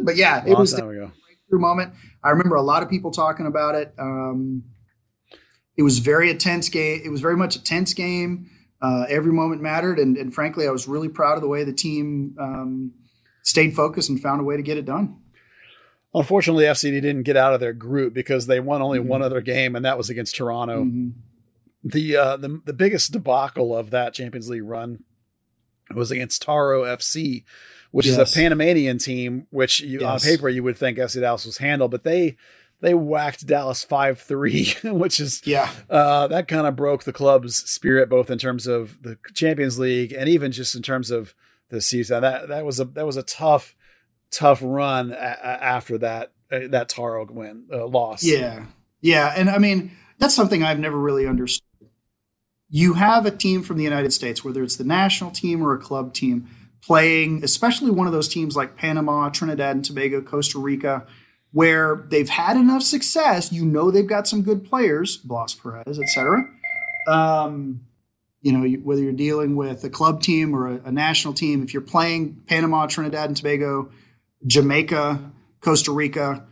[SPEAKER 2] but yeah, it was the breakthrough moment. I remember a lot of people talking about it. Um, it was very a tense game. It was very much a tense game. Uh, every moment mattered, and, and, frankly, I was really proud of the way the team um, stayed focused and found a way to get it done.
[SPEAKER 1] Unfortunately, FCD didn't get out of their group because they won only mm-hmm. one other game, and that was against Toronto. Mm-hmm. The, uh, the the biggest debacle of that Champions League run was against Tauro FC, which yes. is a Panamanian team, which you, yes. on paper you would think FC Dallas was handled, but they they whacked Dallas five three, <laughs> which is
[SPEAKER 2] yeah
[SPEAKER 1] uh, that kind of broke the club's spirit both in terms of the Champions League and even just in terms of the season. That that was a that was a tough tough run a- after that uh, that Tauro win uh, loss.
[SPEAKER 2] Yeah, yeah, and I mean that's something I've never really understood you have a team from the United States, whether it's the national team or a club team, playing, especially one of those teams like Panama, Trinidad and Tobago, Costa Rica, where they've had enough success. You know they've got some good players, Blas Perez, etc. Um, you know, whether you're dealing with a club team or a, a national team, if you're playing Panama, Trinidad and Tobago, Jamaica, Costa Rica,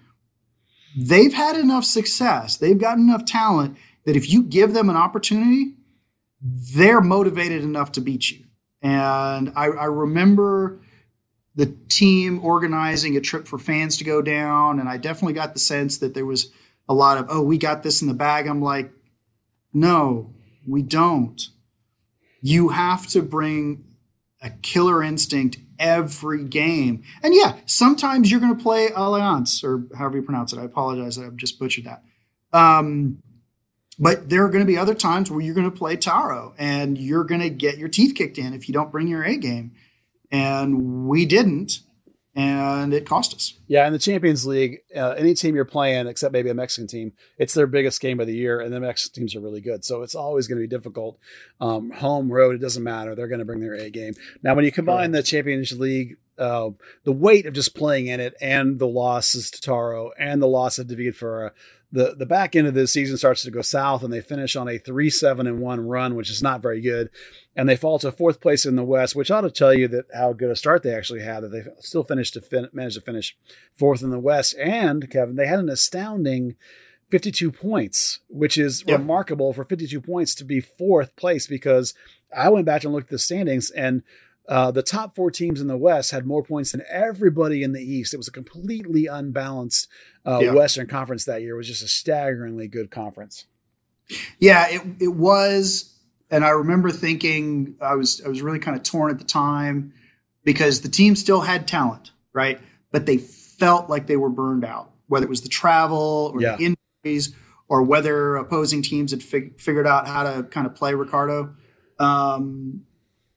[SPEAKER 2] they've had enough success. They've got enough talent that if you give them an opportunity, they're motivated enough to beat you. And I, I, remember the team organizing a trip for fans to go down, and I definitely got the sense that there was a lot of, oh, we got this in the bag. I'm like, no, we don't. You have to bring a killer instinct every game. And yeah, sometimes you're going to play Alliance or however you pronounce it. I apologize that I've just butchered that. Um, but there are going to be other times where you're going to play Tauro and you're going to get your teeth kicked in if you don't bring your A game. And we didn't and it cost us.
[SPEAKER 1] Yeah, in the Champions League, uh, any team you're playing, except maybe a Mexican team, it's their biggest game of the year, and the Mexican teams are really good. So it's always going to be difficult. Um, home, road, it doesn't matter. They're going to bring their A game. Now, when you combine the Champions League, uh, the weight of just playing in it, and the losses to Tauro, and the loss of David Ferreira, the the back end of the season starts to go south and they finish on a 3-7 and 1 run which is not very good and they fall to fourth place in the west which ought to tell you that how good a start they actually had that they still finished to fin- manage to finish fourth in the west and Kevin they had an astounding 52 points which is yep. remarkable for 52 points to be fourth place because I went back and looked at the standings and uh, the top four teams in the West had more points than everybody in the East. It was a completely unbalanced uh, yeah. Western Conference that year. It was just a staggeringly good conference.
[SPEAKER 2] Yeah, it it was, and I remember thinking I was I was really kind of torn at the time because the team still had talent, right? But they felt like they were burned out, whether it was the travel or yeah. the injuries or whether opposing teams had fig- figured out how to kind of play Ricardo. Um,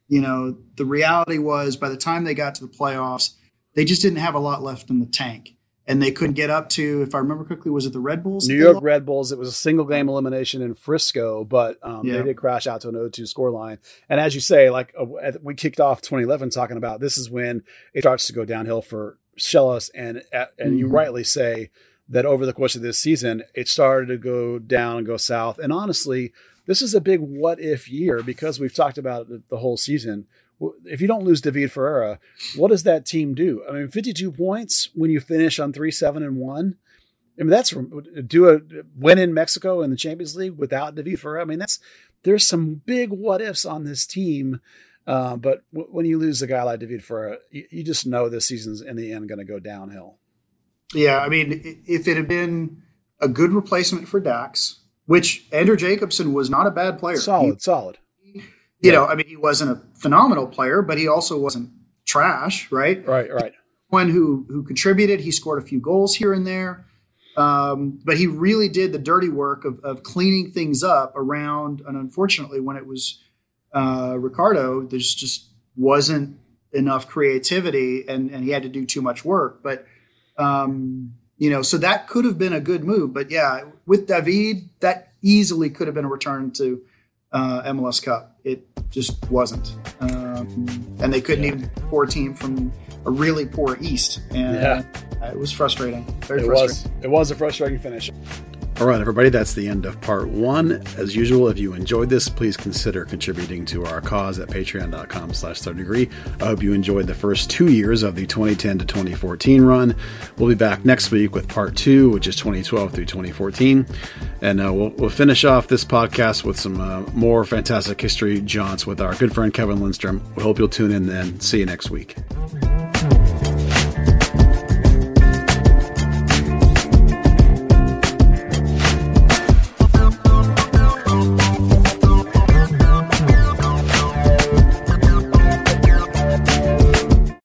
[SPEAKER 2] you know, the reality was by the time they got to the playoffs, they just didn't have a lot left in the tank. And they couldn't get up to, if I remember correctly, was it the Red Bulls?
[SPEAKER 1] New York Red Bulls. It was a single game elimination in Frisco, but um, yeah. they did crash out to an 0-2 scoreline. And as you say, like uh, we kicked off 2011 talking about this is when it starts to go downhill for Schellas, and and mm-hmm. you rightly say that over the course of this season, it started to go down and go south. And honestly, this is a big what if year because we've talked about it the whole season. If you don't lose David Ferreira, what does that team do? I mean, 52 points when you finish on 3 7 and 1. I mean, that's do a win in Mexico in the Champions League without David Ferreira. I mean, that's there's some big what ifs on this team. Uh, but w- when you lose a guy like David Ferreira, you, you just know this season's in the end going to go downhill.
[SPEAKER 2] Yeah, I mean, if it had been a good replacement for Dax, which Andrew Jacobson was not a bad player.
[SPEAKER 1] Solid, he, solid.
[SPEAKER 2] You yeah. know, I mean, he wasn't a phenomenal player, but he also wasn't trash, right?
[SPEAKER 1] Right, right.
[SPEAKER 2] One who who contributed. He scored a few goals here and there, um, but he really did the dirty work of, of cleaning things up around. And unfortunately, when it was uh, Ricardo, there's just wasn't enough creativity, and and he had to do too much work. But um, you know, so that could have been a good move. But yeah, with David, that easily could have been a return to uh, MLS Cup. It just wasn't, um, and they couldn't yeah. even poor team from a really poor East, and yeah. it was frustrating. Very
[SPEAKER 1] it
[SPEAKER 2] frustrating.
[SPEAKER 1] Was, it was a frustrating finish. All right, everybody, that's the end of part one. As usual, if you enjoyed this, please consider contributing to our cause at patreon.com slash third degree. I hope you enjoyed the first two years of the 2010 to 2014 run. We'll be back next week with part two, which is 2012 through 2014. And uh, we'll, we'll finish off this podcast with some uh, more fantastic history jaunts with our good friend Kevin Lindstrom. We hope you'll tune in then. See you next week.